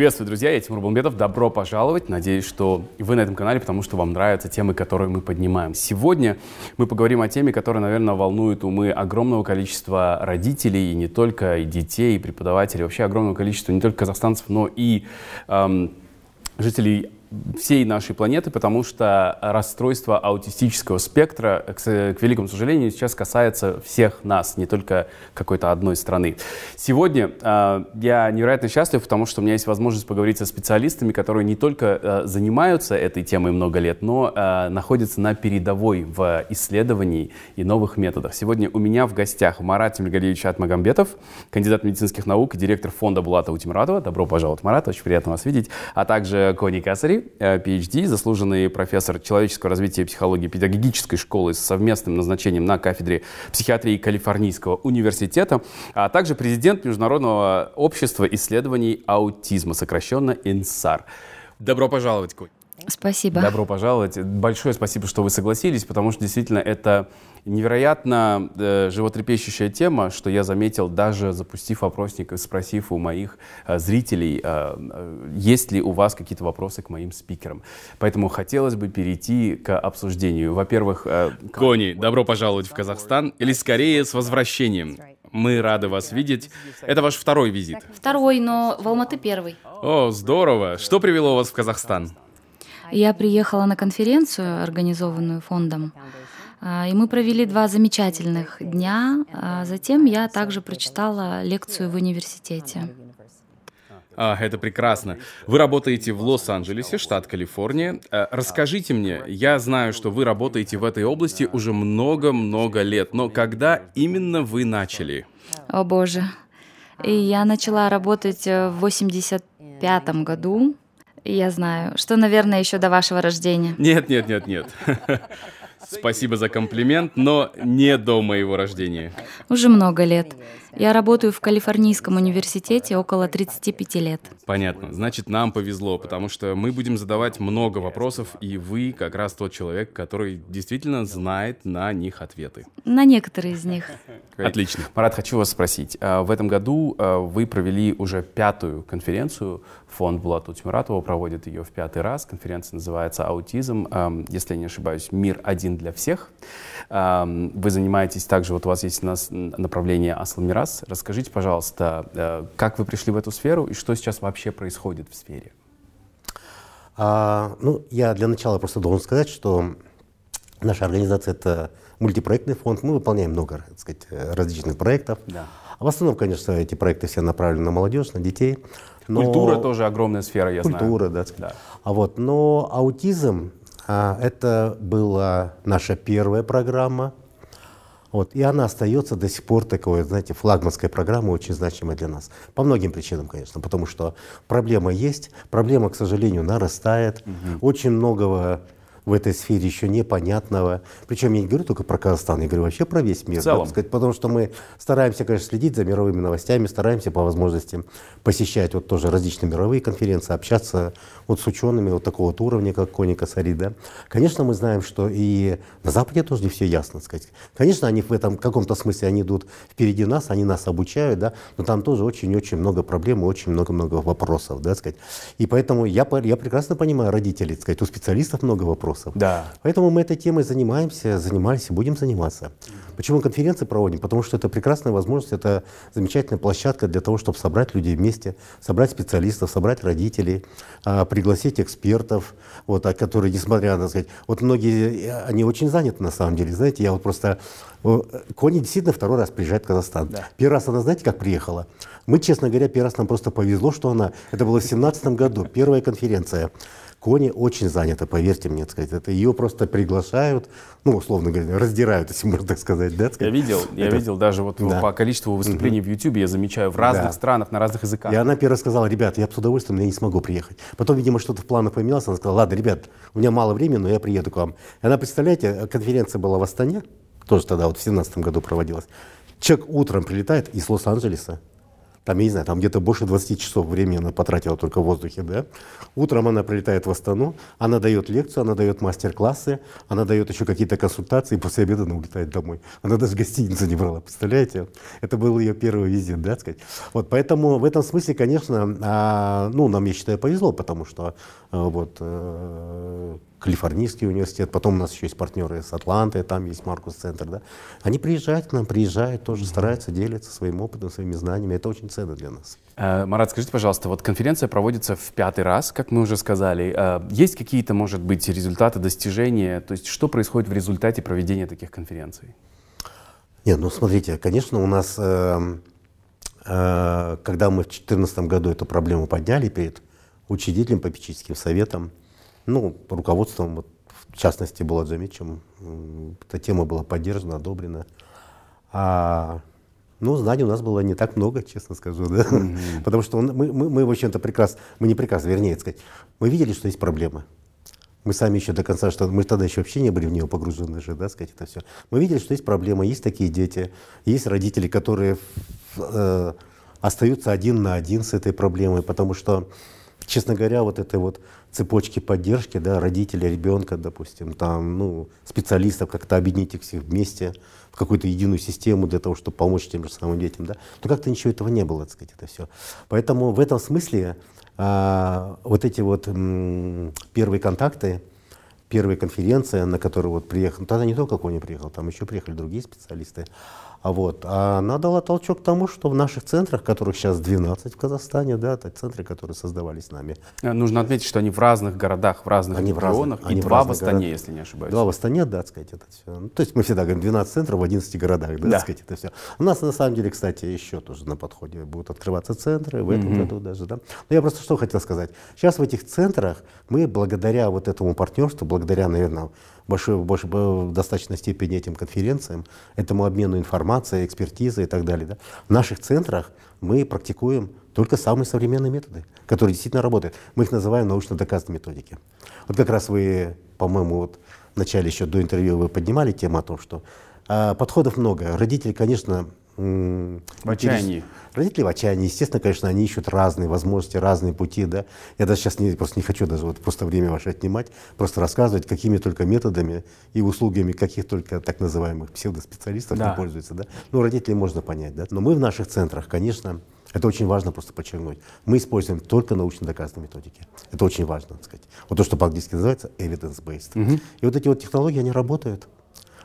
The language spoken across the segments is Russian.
Приветствую, друзья, я Тимур Балмбетов. Добро пожаловать. Надеюсь, что вы на этом канале, потому что вам нравятся темы, которые мы поднимаем. Сегодня мы поговорим о теме, которая, наверное, волнует умы огромного количества родителей, и не только и детей, и преподавателей, вообще огромного количества не только казахстанцев, но и эм, жителей всей нашей планеты, потому что расстройство аутистического спектра, к, к великому сожалению, сейчас касается всех нас, не только какой-то одной страны. Сегодня э, я невероятно счастлив, потому что у меня есть возможность поговорить со специалистами, которые не только э, занимаются этой темой много лет, но э, находятся на передовой в исследовании и новых методах. Сегодня у меня в гостях Марат Тимиргалиевич Атмагамбетов, кандидат медицинских наук и директор фонда Булата Утимратова. Добро пожаловать, Марат, очень приятно вас видеть. А также Кони Касари, PhD, заслуженный профессор человеческого развития и психологии педагогической школы с совместным назначением на кафедре психиатрии Калифорнийского университета, а также президент Международного общества исследований аутизма, сокращенно INSAR. Добро пожаловать, Коль. Спасибо. Добро пожаловать. Большое спасибо, что вы согласились, потому что действительно это невероятно э, животрепещущая тема, что я заметил, даже запустив опросник и спросив у моих э, зрителей, э, э, есть ли у вас какие-то вопросы к моим спикерам. Поэтому хотелось бы перейти к обсуждению. Во-первых... Э, Кони, добро пожаловать в Казахстан, или скорее с возвращением. Мы рады вас видеть. Это ваш второй визит. Второй, но в Алматы первый. О, здорово. Что привело вас в Казахстан? Я приехала на конференцию, организованную фондом, а, и мы провели два замечательных дня. А затем я также прочитала лекцию в университете. А, это прекрасно. Вы работаете в Лос-Анджелесе, штат Калифорния. А, расскажите мне, я знаю, что вы работаете в этой области уже много-много лет, но когда именно вы начали? О боже. И я начала работать в 85 году. Я знаю, что, наверное, еще до вашего рождения. Нет, нет, нет, нет. Спасибо за комплимент, но не до моего рождения. Уже много лет. Я работаю в Калифорнийском университете около 35 лет. Понятно. Значит, нам повезло, потому что мы будем задавать много вопросов, и вы как раз тот человек, который действительно знает на них ответы. На некоторые из них. Отлично. Марат, хочу вас спросить. А, в этом году а, вы провели уже пятую конференцию. Фонд Булата Тимуратова проводит ее в пятый раз. Конференция называется «Аутизм», если я не ошибаюсь, «Мир один для всех». Вы занимаетесь также, вот у вас есть направление Асламирас. Расскажите, пожалуйста, э, как вы пришли в эту сферу и что сейчас вообще происходит в сфере? А, ну, я для начала просто должен сказать, что наша организация — это мультипроектный фонд. Мы выполняем много так сказать, различных проектов. Да. А в основном, конечно, эти проекты все направлены на молодежь, на детей. Но... Культура тоже огромная сфера, я Культура, знаю. Культура, да. да. А вот, но аутизм а, это была наша первая программа. Вот, и она остается до сих пор такой, знаете, флагманской программой, очень значимой для нас. По многим причинам, конечно, потому что проблема есть, проблема, к сожалению, нарастает. Угу. Очень многого в этой сфере еще непонятного. Причем я не говорю только про Казахстан, я говорю вообще про весь мир. Да, сказать, потому что мы стараемся, конечно, следить за мировыми новостями, стараемся по возможности посещать вот тоже различные мировые конференции, общаться вот с учеными вот такого вот уровня, как Кони Касари. Да. Конечно, мы знаем, что и на Западе тоже не все ясно. Сказать. Конечно, они в этом каком-то смысле они идут впереди нас, они нас обучают, да, но там тоже очень-очень много проблем и очень много-много вопросов. Да, сказать. И поэтому я, я прекрасно понимаю родителей, сказать, у специалистов много вопросов вопросов. Да. Поэтому мы этой темой занимаемся, занимались и будем заниматься. Почему конференции проводим? Потому что это прекрасная возможность, это замечательная площадка для того, чтобы собрать людей вместе, собрать специалистов, собрать родителей, а, пригласить экспертов, вот, а, которые, несмотря на, сказать, вот многие, они очень заняты на самом деле, знаете, я вот просто, Кони действительно второй раз приезжает в Казахстан. Да. Первый раз она, знаете, как приехала? Мы, честно говоря, первый раз нам просто повезло, что она, это было в 2017 году, первая конференция. Кони очень занята, поверьте мне, так сказать. Это ее просто приглашают, ну, условно говоря, раздирают, если можно так сказать, да? Я видел, я это... видел даже вот да. по количеству выступлений угу. в YouTube, я замечаю в разных да. странах, на разных языках. И она первая сказала, ребят, я с удовольствием, но я не смогу приехать. Потом, видимо, что-то в планах поменялось, она сказала, ладно, ребят, у меня мало времени, но я приеду к вам. И она, представляете, конференция была в Астане, тоже тогда вот в 2017 году проводилась. Человек утром прилетает из Лос-Анджелеса, там, я не знаю, там где-то больше 20 часов времени она потратила только в воздухе, да. Утром она прилетает в Астану, она дает лекцию, она дает мастер-классы, она дает еще какие-то консультации, и после обеда она улетает домой. Она даже гостиницу не брала, представляете? Это был ее первый визит, да, сказать. Вот, поэтому в этом смысле, конечно, а, ну, нам, я считаю, повезло, потому что а, вот, а, Калифорнийский университет, потом у нас еще есть партнеры с Атланты, там есть Маркус Центр, да. Они приезжают к нам, приезжают, тоже стараются делиться своим опытом, своими знаниями. Это очень ценно для нас. Э, Марат, скажите, пожалуйста, вот конференция проводится в пятый раз, как мы уже сказали. Э, есть какие-то, может быть, результаты, достижения? То есть что происходит в результате проведения таких конференций? Нет, ну смотрите, конечно, у нас, э, э, когда мы в 2014 году эту проблему подняли перед учредителем, попечительским советом, ну, руководством, вот, в частности, было замечено, эта тема была поддержана, одобрена. А, ну, знаний у нас было не так много, честно скажу, да? Mm-hmm. Потому что он, мы, мы, мы, в общем-то, прекрасно, мы не прекрасно, вернее сказать, мы видели, что есть проблемы. Мы сами еще до конца, что мы тогда еще вообще не были в нее погружены же, да, сказать это все. Мы видели, что есть проблема, есть такие дети, есть родители, которые э, остаются один на один с этой проблемой, потому что, честно говоря, вот этой вот цепочки поддержки, да, родителя, ребенка, допустим, там, ну, специалистов, как-то объединить их всех вместе в какую-то единую систему для того, чтобы помочь тем же самым детям, да, то как-то ничего этого не было, так сказать, это все. Поэтому в этом смысле а, вот эти вот м, первые контакты, первые конференции, на которые вот приехал, тогда не только Коня приехал, там еще приехали другие специалисты, а вот, а она дала толчок к тому, что в наших центрах, которых сейчас 12 в Казахстане, да, это центры, которые создавались нами. Э, нужно отметить, что они в разных городах, в разных они регионах, в разных, и два в Астане, городах. если не ошибаюсь. Два в Астане, да, сказать, это все. Ну, то есть мы всегда говорим 12 центров в 11 городах, да, да. сказать, это все. У нас на самом деле, кстати, еще тоже на подходе будут открываться центры, в этом mm-hmm. году даже, да. Но я просто что хотел сказать. Сейчас в этих центрах мы благодаря вот этому партнерству, благодаря, наверное, большой, больше, в достаточной степени этим конференциям, этому обмену информацией, экспертизой и так далее. Да. В наших центрах мы практикуем только самые современные методы, которые действительно работают. Мы их называем научно доказанные методики. Вот как раз вы, по-моему, вот в начале еще до интервью вы поднимали тему о том, что э, подходов много. Родители, конечно, в отчаянии. Родители в отчаянии. Естественно, конечно, они ищут разные возможности, разные пути. Да? Я даже сейчас не, просто не хочу даже вот просто время ваше отнимать, просто рассказывать, какими только методами и услугами каких только так называемых псевдоспециалистов да. пользуются. Да? Ну, родителей можно понять. Да? Но мы в наших центрах, конечно, это очень важно просто подчеркнуть. Мы используем только научно доказанные методики. Это очень важно, так сказать. Вот то, что по-английски называется evidence-based. Угу. И вот эти вот технологии, они работают.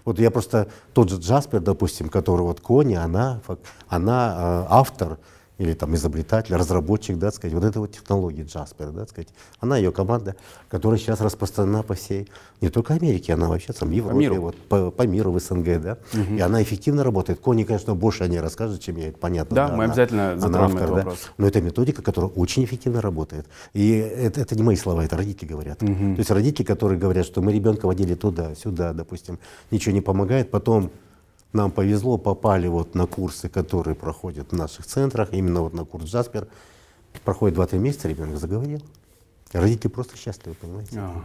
Вот я просто, тот же Джаспер, допустим, который вот Кони, она, она э, автор или там изобретатель, разработчик, да, сказать, вот этой вот технологии Jasper, да, сказать, она, ее команда, которая сейчас распространена по всей, не только Америке, она вообще там в Европе, по миру. Вот, по, по миру в СНГ, да, угу. и она эффективно работает. Кони, конечно, больше о ней расскажет, чем я, это понятно. Да, да мы она, обязательно затронем автор, этот вопрос. Да, но это методика, которая очень эффективно работает. И это, это не мои слова, это родители говорят. Угу. То есть родители, которые говорят, что мы ребенка водили туда, сюда, допустим, ничего не помогает, потом нам повезло, попали вот на курсы, которые проходят в наших центрах, именно вот на курс Джаспер. Проходит 2-3 месяца, ребенок заговорил. Родители просто счастливы, понимаете? Ага.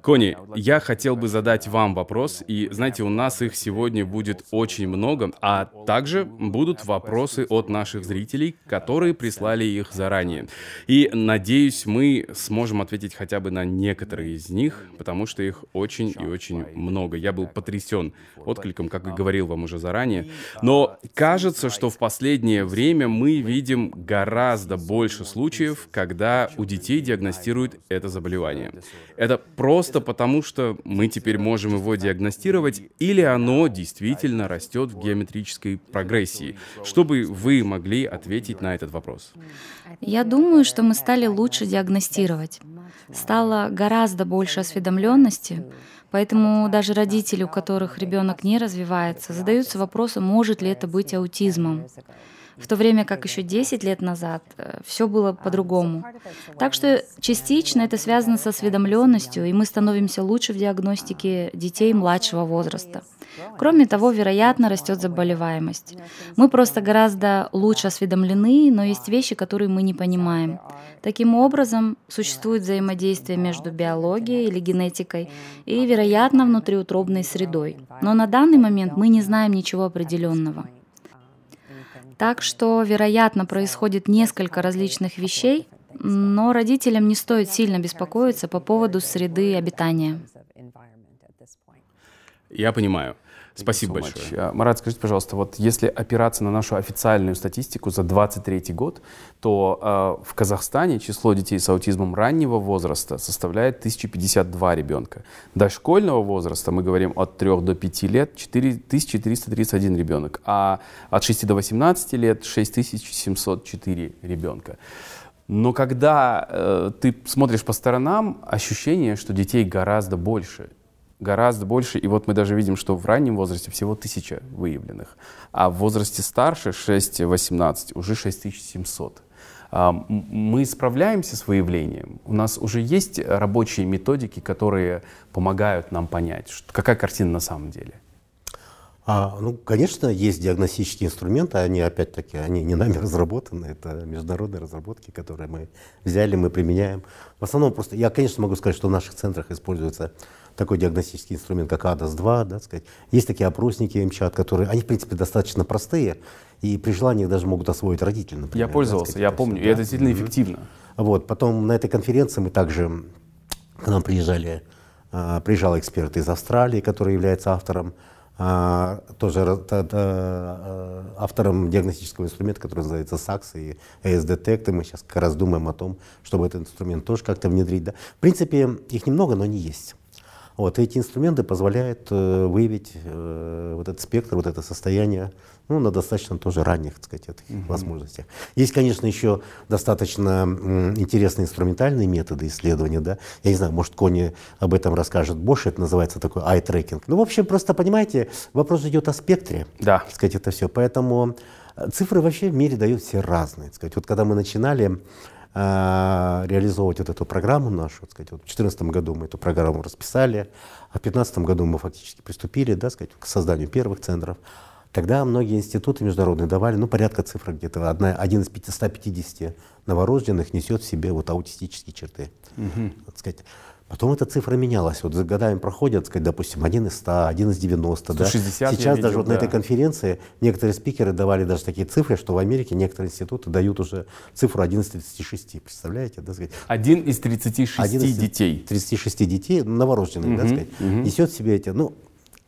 Кони, я хотел бы задать вам вопрос, и знаете, у нас их сегодня будет очень много, а также будут вопросы от наших зрителей, которые прислали их заранее. И надеюсь, мы сможем ответить хотя бы на некоторые из них, потому что их очень и очень много. Я был потрясен откликом, как и говорил вам уже заранее. Но кажется, что в последнее время мы видим гораздо больше случаев, когда у детей диагностируют это заболевание. Это просто потому, что мы теперь можем его диагностировать, или оно действительно растет в геометрической прогрессии? Чтобы вы могли ответить на этот вопрос. Я думаю, что мы стали лучше диагностировать. Стало гораздо больше осведомленности, Поэтому даже родители, у которых ребенок не развивается, задаются вопросом, может ли это быть аутизмом в то время как еще 10 лет назад э, все было по-другому. Так что частично это связано с осведомленностью, и мы становимся лучше в диагностике детей младшего возраста. Кроме того, вероятно, растет заболеваемость. Мы просто гораздо лучше осведомлены, но есть вещи, которые мы не понимаем. Таким образом, существует взаимодействие между биологией или генетикой и, вероятно, внутриутробной средой. Но на данный момент мы не знаем ничего определенного. Так что, вероятно, происходит несколько различных вещей, но родителям не стоит сильно беспокоиться по поводу среды обитания. Я понимаю. Спасибо so большое. Uh, Марат, скажите, пожалуйста, вот если опираться на нашу официальную статистику за 2023 год, то э, в Казахстане число детей с аутизмом раннего возраста составляет 1052 ребенка. Дошкольного возраста мы говорим от 3 до 5 лет 4331 ребенок, а от 6 до 18 лет 6704 ребенка. Но когда э, ты смотришь по сторонам, ощущение, что детей гораздо больше гораздо больше. И вот мы даже видим, что в раннем возрасте всего тысяча выявленных, а в возрасте старше 6-18 уже 6700. А, мы справляемся с выявлением. У нас уже есть рабочие методики, которые помогают нам понять, что, какая картина на самом деле. А, ну, конечно, есть диагностические инструменты, они опять-таки, они не нами разработаны, это международные разработки, которые мы взяли, мы применяем. В основном просто, я, конечно, могу сказать, что в наших центрах используется такой диагностический инструмент, как АДАС-2, да, сказать. Есть такие опросники МЧАТ, которые, они, в принципе, достаточно простые, и при желании их даже могут освоить родители, например. Я пользовался, да, сказать, я помню, все, и да? это действительно mm-hmm. эффективно. Вот, потом на этой конференции мы также, к нам приезжали, э, приезжал эксперт из Австралии, который является автором а, тоже а, автором диагностического инструмента, который называется SAX и AS-Detect, и мы сейчас как раз думаем о том, чтобы этот инструмент тоже как-то внедрить. Да. В принципе, их немного, но они есть. Вот, эти инструменты позволяют э, выявить э, вот этот спектр, вот это состояние ну, на достаточно тоже ранних так сказать, этих угу. возможностях. Есть, конечно, еще достаточно м, интересные инструментальные методы исследования. Да? Я не знаю, может, Кони об этом расскажет больше. Это называется такой eye-tracking. Ну, в общем, просто понимаете, вопрос идет о спектре. Да. Так сказать, это все. Поэтому э, цифры вообще в мире дают все разные. Так сказать. Вот когда мы начинали реализовывать вот эту программу нашу. Так сказать. Вот в 2014 году мы эту программу расписали, а в 2015 году мы фактически приступили да, сказать, к созданию первых центров. Тогда многие институты международные давали, ну, порядка цифр где-то, одна, один из 150 новорожденных несет в себе вот аутистические черты. Угу. Так сказать. Потом эта цифра менялась. Вот за годами проходят, сказать, допустим, один из 100, один из 90. Да? Сейчас видел, даже вот да. на этой конференции некоторые спикеры давали даже такие цифры, что в Америке некоторые институты дают уже цифру 1 из 36. Представляете? Да, сказать? Один из 36 один из детей. 36 детей, новорожденных, угу, да, сказать, угу. несет себе эти, ну,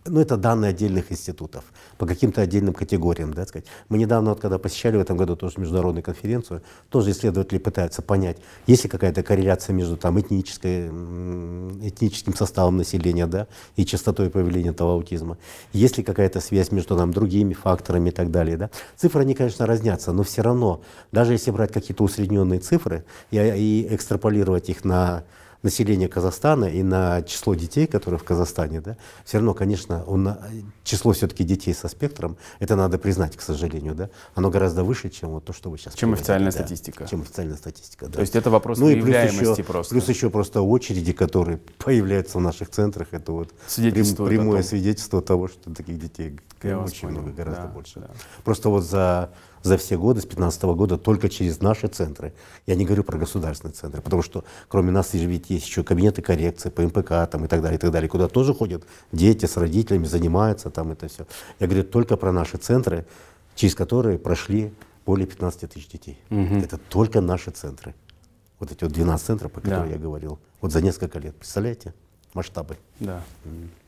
ну, это данные отдельных институтов по каким-то отдельным категориям. Да, сказать. Мы недавно, вот, когда посещали в этом году тоже международную конференцию, тоже исследователи пытаются понять, есть ли какая-то корреляция между там, этнической, этническим составом населения да, и частотой появления этого аутизма, есть ли какая-то связь между там, другими факторами и так далее. Да. Цифры, они, конечно, разнятся, но все равно, даже если брать какие-то усредненные цифры и, и экстраполировать их на населения Казахстана и на число детей, которые в Казахстане, да, все равно, конечно, он, число все-таки детей со спектром, это надо признать, к сожалению, да, оно гораздо выше, чем вот то, что вы сейчас Чем приводите, официальная да, статистика. Чем официальная статистика, да. То есть это вопрос ну, выявляемости плюс еще, просто. Плюс еще просто очереди, которые появляются в наших центрах, это вот свидетельство прямое свидетельство того, что таких детей Я очень много, гораздо да, больше. Да. Просто вот за за все годы, с 2015 года, только через наши центры. Я не говорю про государственные центры, потому что кроме нас ведь есть еще кабинеты коррекции по МПК там, и так далее, и так далее, куда тоже ходят дети с родителями, занимаются там это все. Я говорю только про наши центры, через которые прошли более 15 тысяч детей. Угу. Это только наши центры. Вот эти вот 12 центров, по которым да. я говорил. Вот за несколько лет. Представляете? Масштабы. Да.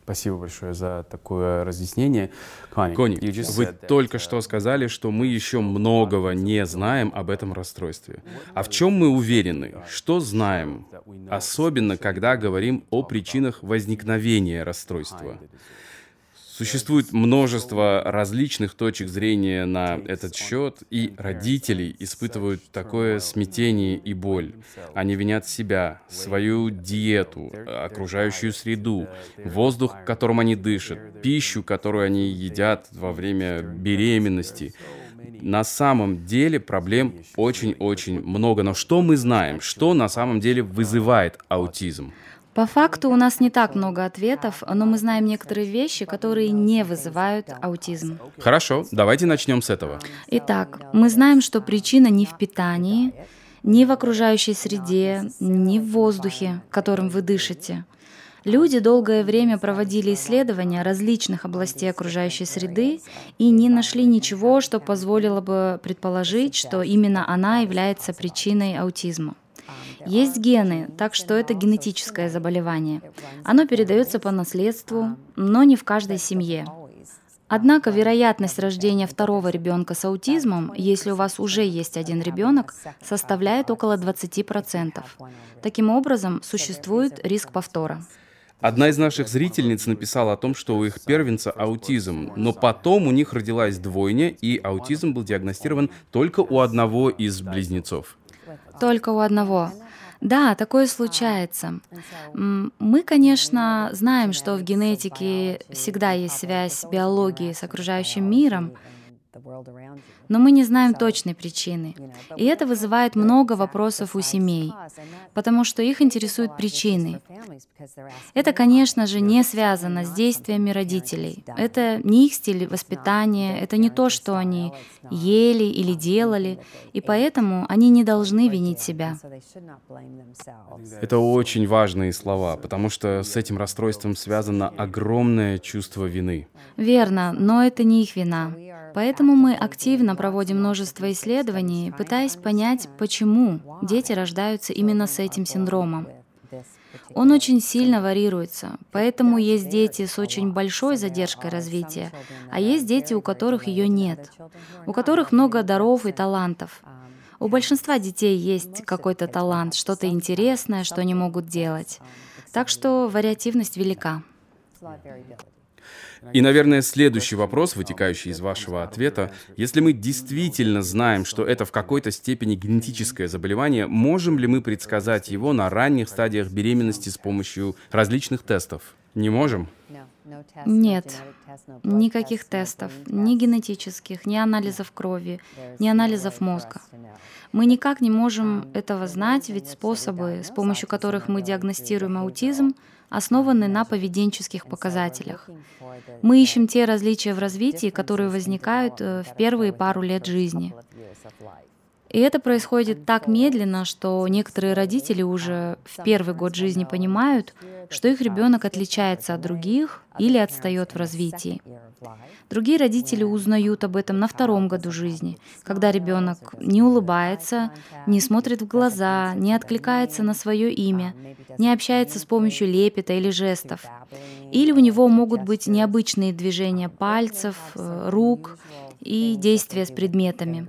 Спасибо большое за такое разъяснение. Кони, вы только что сказали, что мы еще многого не знаем об этом расстройстве. А в чем мы уверены? Что знаем? Особенно, когда говорим о причинах возникновения расстройства. Существует множество различных точек зрения на этот счет, и родители испытывают такое смятение и боль. Они винят себя, свою диету, окружающую среду, воздух, которым они дышат, пищу, которую они едят во время беременности. На самом деле проблем очень-очень много. Но что мы знаем? Что на самом деле вызывает аутизм? По факту у нас не так много ответов, но мы знаем некоторые вещи, которые не вызывают аутизм. Хорошо, давайте начнем с этого. Итак, мы знаем, что причина не в питании, не в окружающей среде, не в воздухе, которым вы дышите. Люди долгое время проводили исследования различных областей окружающей среды и не нашли ничего, что позволило бы предположить, что именно она является причиной аутизма. Есть гены, так что это генетическое заболевание. Оно передается по наследству, но не в каждой семье. Однако вероятность рождения второго ребенка с аутизмом, если у вас уже есть один ребенок, составляет около 20%. Таким образом, существует риск повтора. Одна из наших зрительниц написала о том, что у их первенца аутизм, но потом у них родилась двойня, и аутизм был диагностирован только у одного из близнецов. Только у одного. Да, такое случается. Мы, конечно, знаем, что в генетике всегда есть связь биологии с окружающим миром, но мы не знаем точной причины. И это вызывает много вопросов у семей, потому что их интересуют причины. Это, конечно же, не связано с действиями родителей. Это не их стиль воспитания, это не то, что они ели или делали, и поэтому они не должны винить себя. Это очень важные слова, потому что с этим расстройством связано огромное чувство вины. Верно, но это не их вина. Поэтому мы активно проводим множество исследований, пытаясь понять, почему дети рождаются именно с этим синдромом. Он очень сильно варьируется, поэтому есть дети с очень большой задержкой развития, а есть дети, у которых ее нет, у которых много даров и талантов. У большинства детей есть какой-то талант, что-то интересное, что они могут делать. Так что вариативность велика. И, наверное, следующий вопрос, вытекающий из вашего ответа, если мы действительно знаем, что это в какой-то степени генетическое заболевание, можем ли мы предсказать его на ранних стадиях беременности с помощью различных тестов? Не можем? Нет, никаких тестов, ни генетических, ни анализов крови, ни анализов мозга. Мы никак не можем этого знать, ведь способы, с помощью которых мы диагностируем аутизм, основаны на поведенческих показателях. Мы ищем те различия в развитии, которые возникают э, в первые пару лет жизни. И это происходит так медленно, что некоторые родители уже в первый год жизни понимают, что их ребенок отличается от других или отстает в развитии. Другие родители узнают об этом на втором году жизни, когда ребенок не улыбается, не смотрит в глаза, не откликается на свое имя, не общается с помощью лепета или жестов. Или у него могут быть необычные движения пальцев, э, рук и действия с предметами.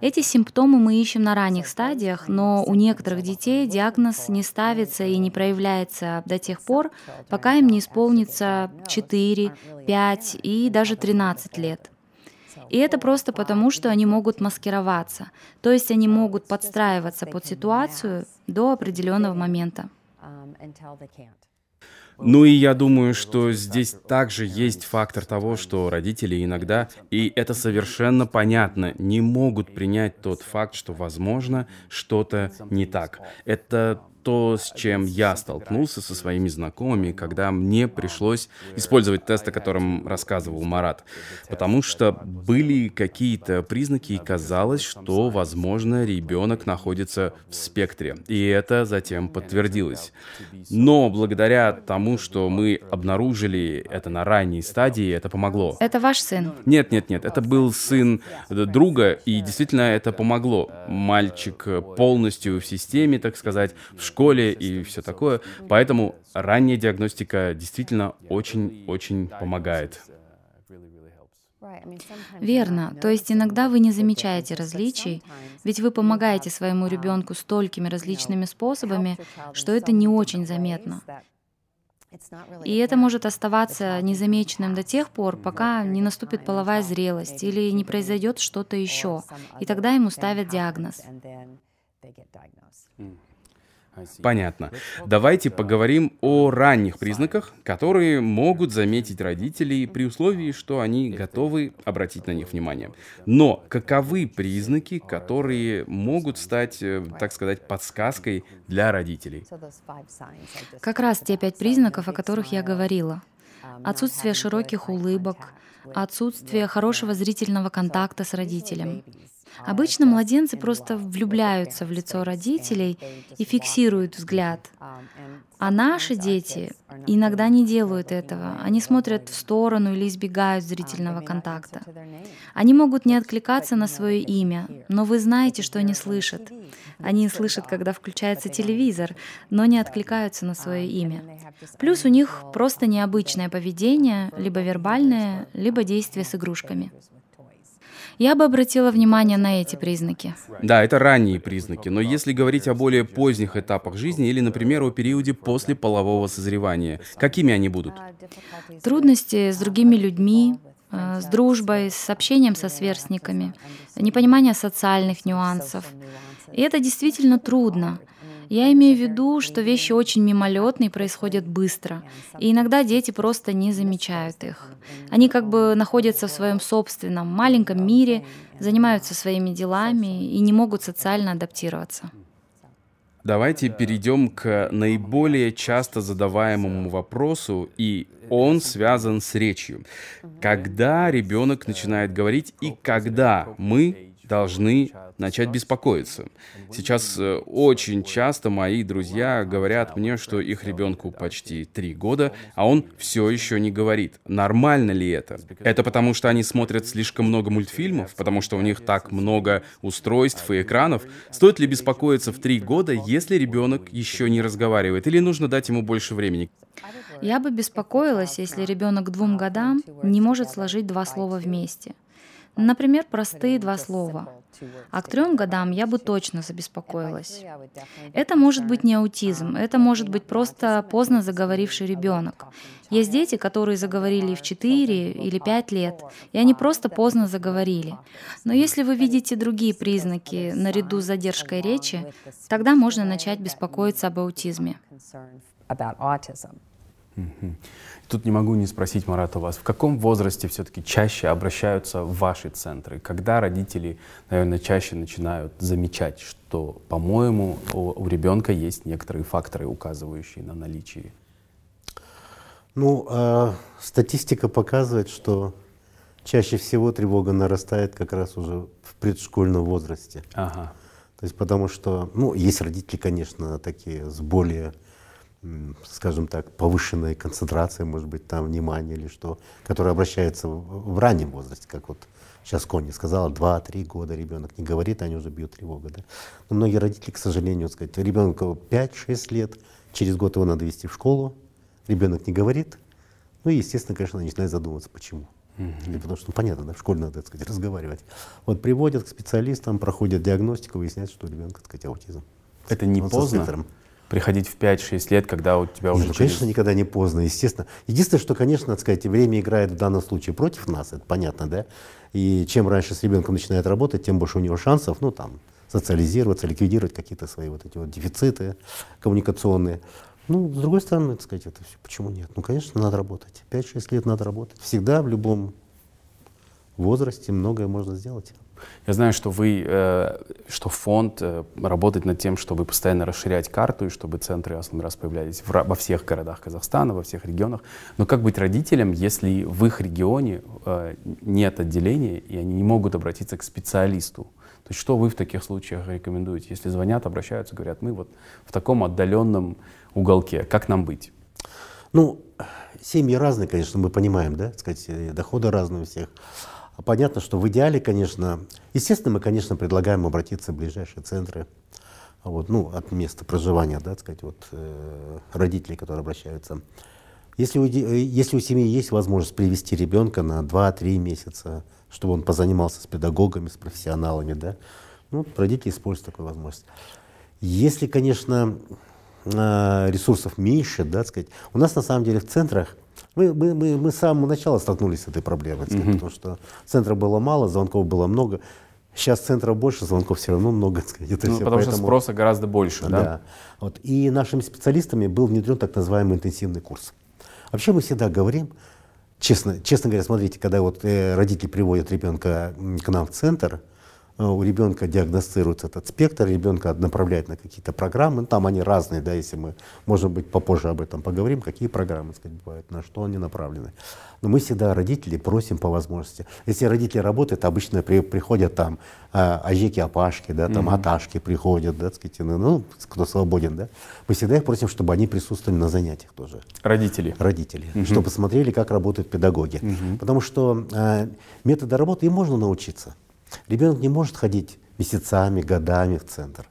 Эти симптомы мы ищем на ранних стадиях, но у некоторых детей диагноз не ставится и не проявляется до тех пор, пока им не исполнится 4, 5 и даже 13 лет. И это просто потому, что они могут маскироваться, то есть они могут подстраиваться под ситуацию до определенного момента. Ну и я думаю, что здесь также есть фактор того, что родители иногда, и это совершенно понятно, не могут принять тот факт, что, возможно, что-то не так. Это то, с чем я столкнулся со своими знакомыми, когда мне пришлось использовать тест, о котором рассказывал Марат. Потому что были какие-то признаки, и казалось, что, возможно, ребенок находится в спектре. И это затем подтвердилось. Но благодаря тому, что мы обнаружили это на ранней стадии, это помогло. Это ваш сын? Нет, нет, нет. Это был сын друга, и действительно это помогло. Мальчик полностью в системе, так сказать, в школе школе и все такое. Поэтому ранняя диагностика действительно очень-очень помогает. Верно. То есть иногда вы не замечаете различий, ведь вы помогаете своему ребенку столькими различными способами, что это не очень заметно. И это может оставаться незамеченным до тех пор, пока не наступит половая зрелость или не произойдет что-то еще, и тогда ему ставят диагноз. Понятно. Давайте поговорим о ранних признаках, которые могут заметить родители при условии, что они готовы обратить на них внимание. Но каковы признаки, которые могут стать, э, так сказать, подсказкой для родителей? Как раз те пять признаков, о которых я говорила. Отсутствие широких улыбок, отсутствие хорошего зрительного контакта с родителем, Обычно младенцы просто влюбляются в лицо родителей и фиксируют взгляд. А наши дети иногда не делают этого. Они смотрят в сторону или избегают зрительного контакта. Они могут не откликаться на свое имя, но вы знаете, что они слышат. Они слышат, когда включается телевизор, но не откликаются на свое имя. Плюс у них просто необычное поведение, либо вербальное, либо действие с игрушками. Я бы обратила внимание на эти признаки. Да, это ранние признаки, но если говорить о более поздних этапах жизни или, например, о периоде после полового созревания, какими они будут? Трудности с другими людьми, э, с дружбой, с общением со сверстниками, непонимание социальных нюансов. И это действительно трудно. Я имею в виду, что вещи очень мимолетные, происходят быстро, и иногда дети просто не замечают их. Они как бы находятся в своем собственном маленьком мире, занимаются своими делами и не могут социально адаптироваться. Давайте перейдем к наиболее часто задаваемому вопросу, и он связан с речью. Когда ребенок начинает говорить и когда мы должны начать беспокоиться. Сейчас э, очень часто мои друзья говорят мне, что их ребенку почти три года, а он все еще не говорит. Нормально ли это? Это потому, что они смотрят слишком много мультфильмов, потому что у них так много устройств и экранов? Стоит ли беспокоиться в три года, если ребенок еще не разговаривает? Или нужно дать ему больше времени? Я бы беспокоилась, если ребенок к двум годам не может сложить два слова вместе. Например, простые два слова. А к трем годам я бы точно забеспокоилась. Это может быть не аутизм, это может быть просто поздно заговоривший ребенок. Есть дети, которые заговорили в 4 или 5 лет, и они просто поздно заговорили. Но если вы видите другие признаки наряду с задержкой речи, тогда можно начать беспокоиться об аутизме. Тут не могу не спросить, Марат, у вас, в каком возрасте все-таки чаще обращаются в ваши центры? Когда родители, наверное, чаще начинают замечать, что, по-моему, у, у ребенка есть некоторые факторы, указывающие на наличие? Ну, э, статистика показывает, что чаще всего тревога нарастает как раз уже в предшкольном возрасте. Ага. То есть потому что, ну, есть родители, конечно, такие с более скажем так, повышенной концентрацией, может быть, там внимания или что, которые обращаются в, в раннем возрасте, как вот сейчас Кони сказала, 2-3 года ребенок не говорит, они уже бьют тревогу. Да? Но многие родители, к сожалению, сказать, ребенку 5-6 лет, через год его надо вести в школу, ребенок не говорит, ну и, естественно, конечно, начинает задумываться, почему. Mm-hmm. Или потому что, ну, понятно, да, в школе надо, так сказать, разговаривать. Вот приводят к специалистам, проходят диагностику, выясняется, что у ребенка, так сказать, аутизм. Это не Он поздно? Приходить в 5-6 лет, когда у тебя уже... Ну, через... конечно, никогда не поздно, естественно. Единственное, что, конечно, так сказать, время играет в данном случае против нас, это понятно, да? И чем раньше с ребенком начинает работать, тем больше у него шансов, ну, там, социализироваться, ликвидировать какие-то свои вот эти вот дефициты коммуникационные. Ну, с другой стороны, так сказать, это все, почему нет? Ну, конечно, надо работать. 5-6 лет надо работать. Всегда, в любом возрасте многое можно сделать. Я знаю, что вы, э, что фонд э, работает над тем, чтобы постоянно расширять карту и чтобы центры основной раз появлялись во всех городах Казахстана, во всех регионах. Но как быть родителям, если в их регионе э, нет отделения и они не могут обратиться к специалисту? То есть что вы в таких случаях рекомендуете? Если звонят, обращаются, говорят, мы вот в таком отдаленном уголке, как нам быть? Ну, семьи разные, конечно, мы понимаем, да, сказать, доходы разные у всех. А понятно, что в идеале, конечно, естественно, мы, конечно, предлагаем обратиться в ближайшие центры, вот, ну, от места проживания, да, так сказать, вот, э, родителей, которые обращаются. Если у, э, если у семьи есть возможность привести ребенка на 2-3 месяца, чтобы он позанимался с педагогами, с профессионалами, да, ну, родители используют такую возможность. Если, конечно, э, ресурсов меньше, да, так сказать, у нас на самом деле в центрах мы, мы, мы, мы с самого начала столкнулись с этой проблемой, mm-hmm. потому что центров было мало, звонков было много. Сейчас центров больше, звонков все равно много. Сказать, ну, все, потому поэтому... что спроса гораздо больше, да? Да. Вот. И нашими специалистами был внедрен так называемый интенсивный курс. Вообще мы всегда говорим, честно, честно говоря, смотрите, когда вот э, родители приводят ребенка к нам в центр, э, у ребенка диагностируется этот спектр, ребенка направляют на какие-то программы, там они разные, да, если мы, может быть, попозже об этом поговорим, какие программы, сказать, бывают, на что они направлены. Но мы всегда родителей просим по возможности. Если родители работают, обычно при, приходят там а, ажики, апашки, да, там mm-hmm. аташки приходят, да, сказать, ну, ну, кто свободен, да. Мы всегда их просим, чтобы они присутствовали на занятиях тоже. Родители? Родители. Mm-hmm. Чтобы смотрели, как работают педагоги. Mm-hmm. Потому что а, методы работы им можно научиться. Ребенок не может ходить месяцами, годами в центр.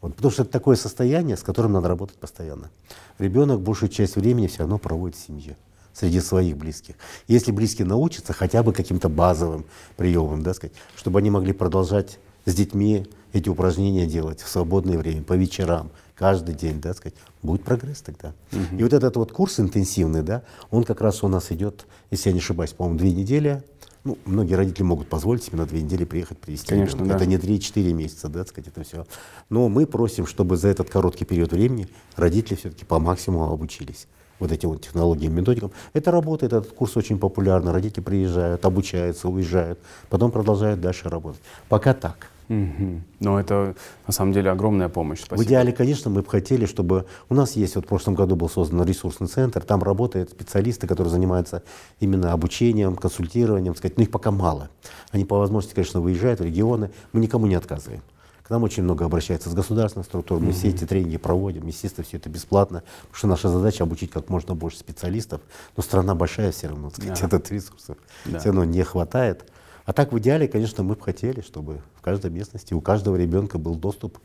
Вот, потому что это такое состояние, с которым надо работать постоянно. Ребенок большую часть времени все равно проводит в семье среди своих близких. Если близкие научатся хотя бы каким-то базовым приемам, да, сказать, чтобы они могли продолжать с детьми эти упражнения делать в свободное время, по вечерам, каждый день, да, сказать, будет прогресс тогда. Угу. И вот этот вот курс интенсивный, да, он как раз у нас идет, если я не ошибаюсь, по-моему, две недели. Ну, многие родители могут позволить себе на две недели приехать привести. Конечно, да. Это не 3-4 месяца, да, сказать, это все. Но мы просим, чтобы за этот короткий период времени родители все-таки по максимуму обучились вот этим вот технологиям, методикам. Это работает, этот курс очень популярный. Родители приезжают, обучаются, уезжают, потом продолжают дальше работать. Пока так. Угу. Но это на самом деле огромная помощь. Спасибо. В идеале, конечно, мы бы хотели, чтобы у нас есть, вот в прошлом году был создан ресурсный центр, там работают специалисты, которые занимаются именно обучением, консультированием, сказать, но их пока мало. Они по возможности, конечно, выезжают в регионы, мы никому не отказываем. К нам очень много обращается с государственных структур, мы mm-hmm. все эти тренинги проводим, естественно, все это бесплатно, потому что наша задача обучить как можно больше специалистов, но страна большая все равно, сказать, yeah. этот ресурсов yeah. все равно не хватает. А так в идеале, конечно, мы бы хотели, чтобы каждой местности. У каждого ребенка был доступ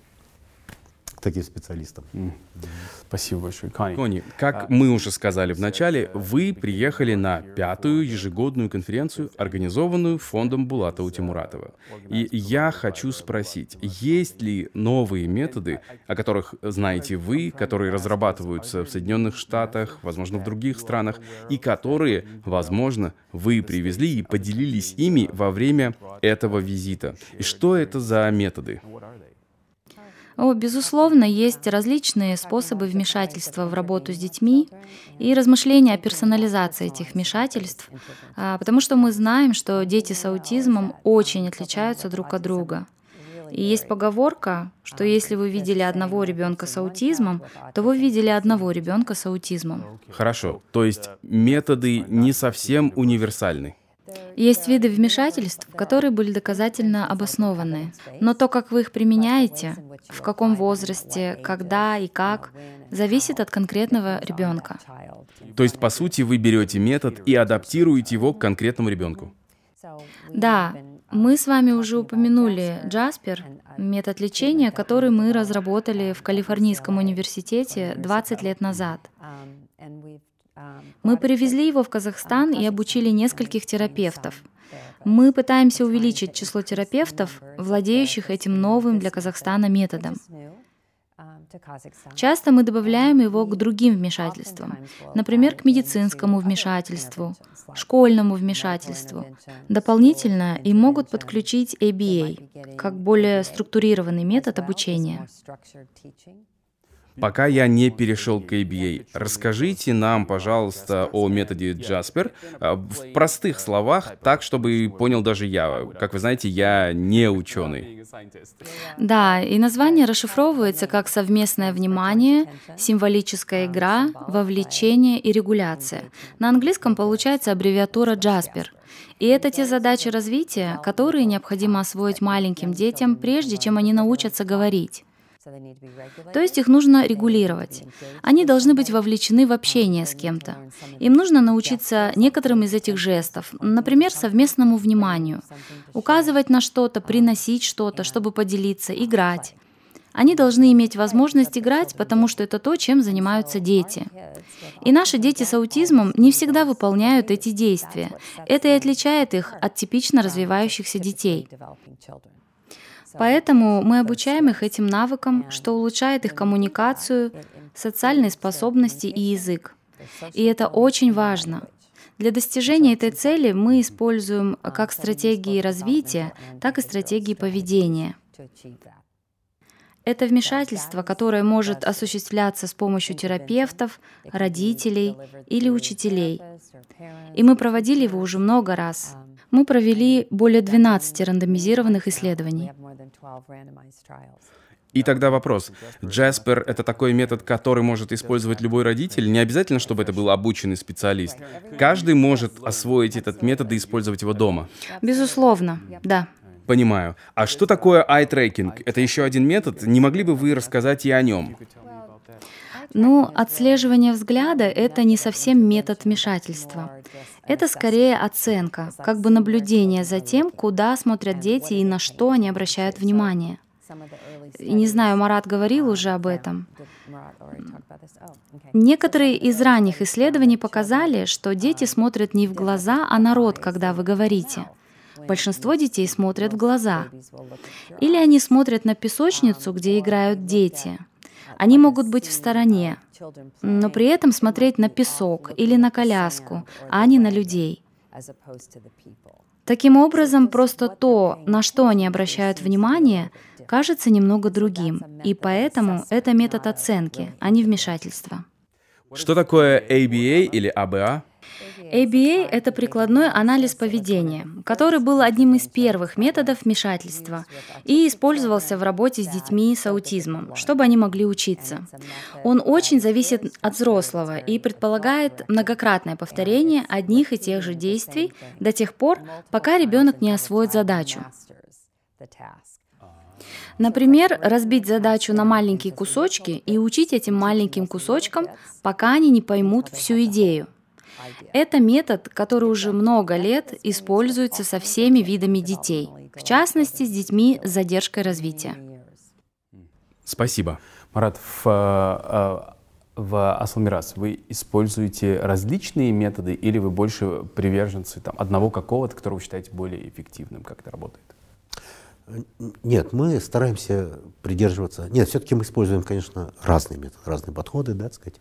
таким специалистам. Mm. Спасибо большое. Кони. Кони, как мы уже сказали в начале, вы приехали на пятую ежегодную конференцию, организованную фондом Булата Утимуратова. И я хочу спросить, есть ли новые методы, о которых знаете вы, которые разрабатываются в Соединенных Штатах, возможно, в других странах, и которые, возможно, вы привезли и поделились ими во время этого визита? И что это за методы? О, безусловно, есть различные способы вмешательства в работу с детьми и размышления о персонализации этих вмешательств, а, потому что мы знаем, что дети с аутизмом очень отличаются друг от друга. И есть поговорка, что если вы видели одного ребенка с аутизмом, то вы видели одного ребенка с аутизмом. Хорошо, то есть методы не совсем универсальны. Есть виды вмешательств, которые были доказательно обоснованы, но то, как вы их применяете, в каком возрасте, когда и как, зависит от конкретного ребенка. То есть, по сути, вы берете метод и адаптируете его к конкретному ребенку. Да, мы с вами уже упомянули Джаспер, метод лечения, который мы разработали в Калифорнийском университете 20 лет назад. Мы привезли его в Казахстан и обучили нескольких терапевтов. Мы пытаемся увеличить число терапевтов, владеющих этим новым для Казахстана методом. Часто мы добавляем его к другим вмешательствам, например, к медицинскому вмешательству, школьному вмешательству. Дополнительно им могут подключить ABA, как более структурированный метод обучения. Пока я не перешел к ABA, расскажите нам, пожалуйста, о методе Jasper а, в простых словах, так, чтобы понял даже я. Как вы знаете, я не ученый. Да, и название расшифровывается как совместное внимание, символическая игра, вовлечение и регуляция. На английском получается аббревиатура Jasper. И это те задачи развития, которые необходимо освоить маленьким детям, прежде чем они научатся говорить. То есть их нужно регулировать. Они должны быть вовлечены в общение с кем-то. Им нужно научиться некоторым из этих жестов, например, совместному вниманию, указывать на что-то, приносить что-то, чтобы поделиться, играть. Они должны иметь возможность играть, потому что это то, чем занимаются дети. И наши дети с аутизмом не всегда выполняют эти действия. Это и отличает их от типично развивающихся детей. Поэтому мы обучаем их этим навыкам, что улучшает их коммуникацию, социальные способности и язык. И это очень важно. Для достижения этой цели мы используем как стратегии развития, так и стратегии поведения. Это вмешательство, которое может осуществляться с помощью терапевтов, родителей или учителей. И мы проводили его уже много раз. Мы провели более 12 рандомизированных исследований. И тогда вопрос. Джаспер — это такой метод, который может использовать любой родитель? Не обязательно, чтобы это был обученный специалист. Каждый может освоить этот метод и использовать его дома. Безусловно, да. Понимаю. А что такое eye-tracking? Это еще один метод? Не могли бы вы рассказать и о нем? Ну, отслеживание взгляда — это не совсем метод вмешательства. Это скорее оценка, как бы наблюдение за тем, куда смотрят дети и на что они обращают внимание. Не знаю, Марат говорил уже об этом. Некоторые из ранних исследований показали, что дети смотрят не в глаза, а на рот, когда вы говорите. Большинство детей смотрят в глаза. Или они смотрят на песочницу, где играют дети. Они могут быть в стороне, но при этом смотреть на песок или на коляску, а не на людей. Таким образом, просто то, на что они обращают внимание, кажется немного другим, и поэтому это метод оценки, а не вмешательства. Что такое ABA или ABA? ABA — это прикладной анализ поведения, который был одним из первых методов вмешательства и использовался в работе с детьми с аутизмом, чтобы они могли учиться. Он очень зависит от взрослого и предполагает многократное повторение одних и тех же действий до тех пор, пока ребенок не освоит задачу. Например, разбить задачу на маленькие кусочки и учить этим маленьким кусочкам, пока они не поймут всю идею. Это метод, который уже много лет используется со всеми видами детей, в частности, с детьми с задержкой развития. Спасибо. Марат, в, э, в Асламирас вы используете различные методы или вы больше приверженцы там, одного какого-то, которого вы считаете более эффективным? Как это работает? Нет, мы стараемся придерживаться. Нет, все-таки мы используем, конечно, разные методы, разные подходы, да, так сказать.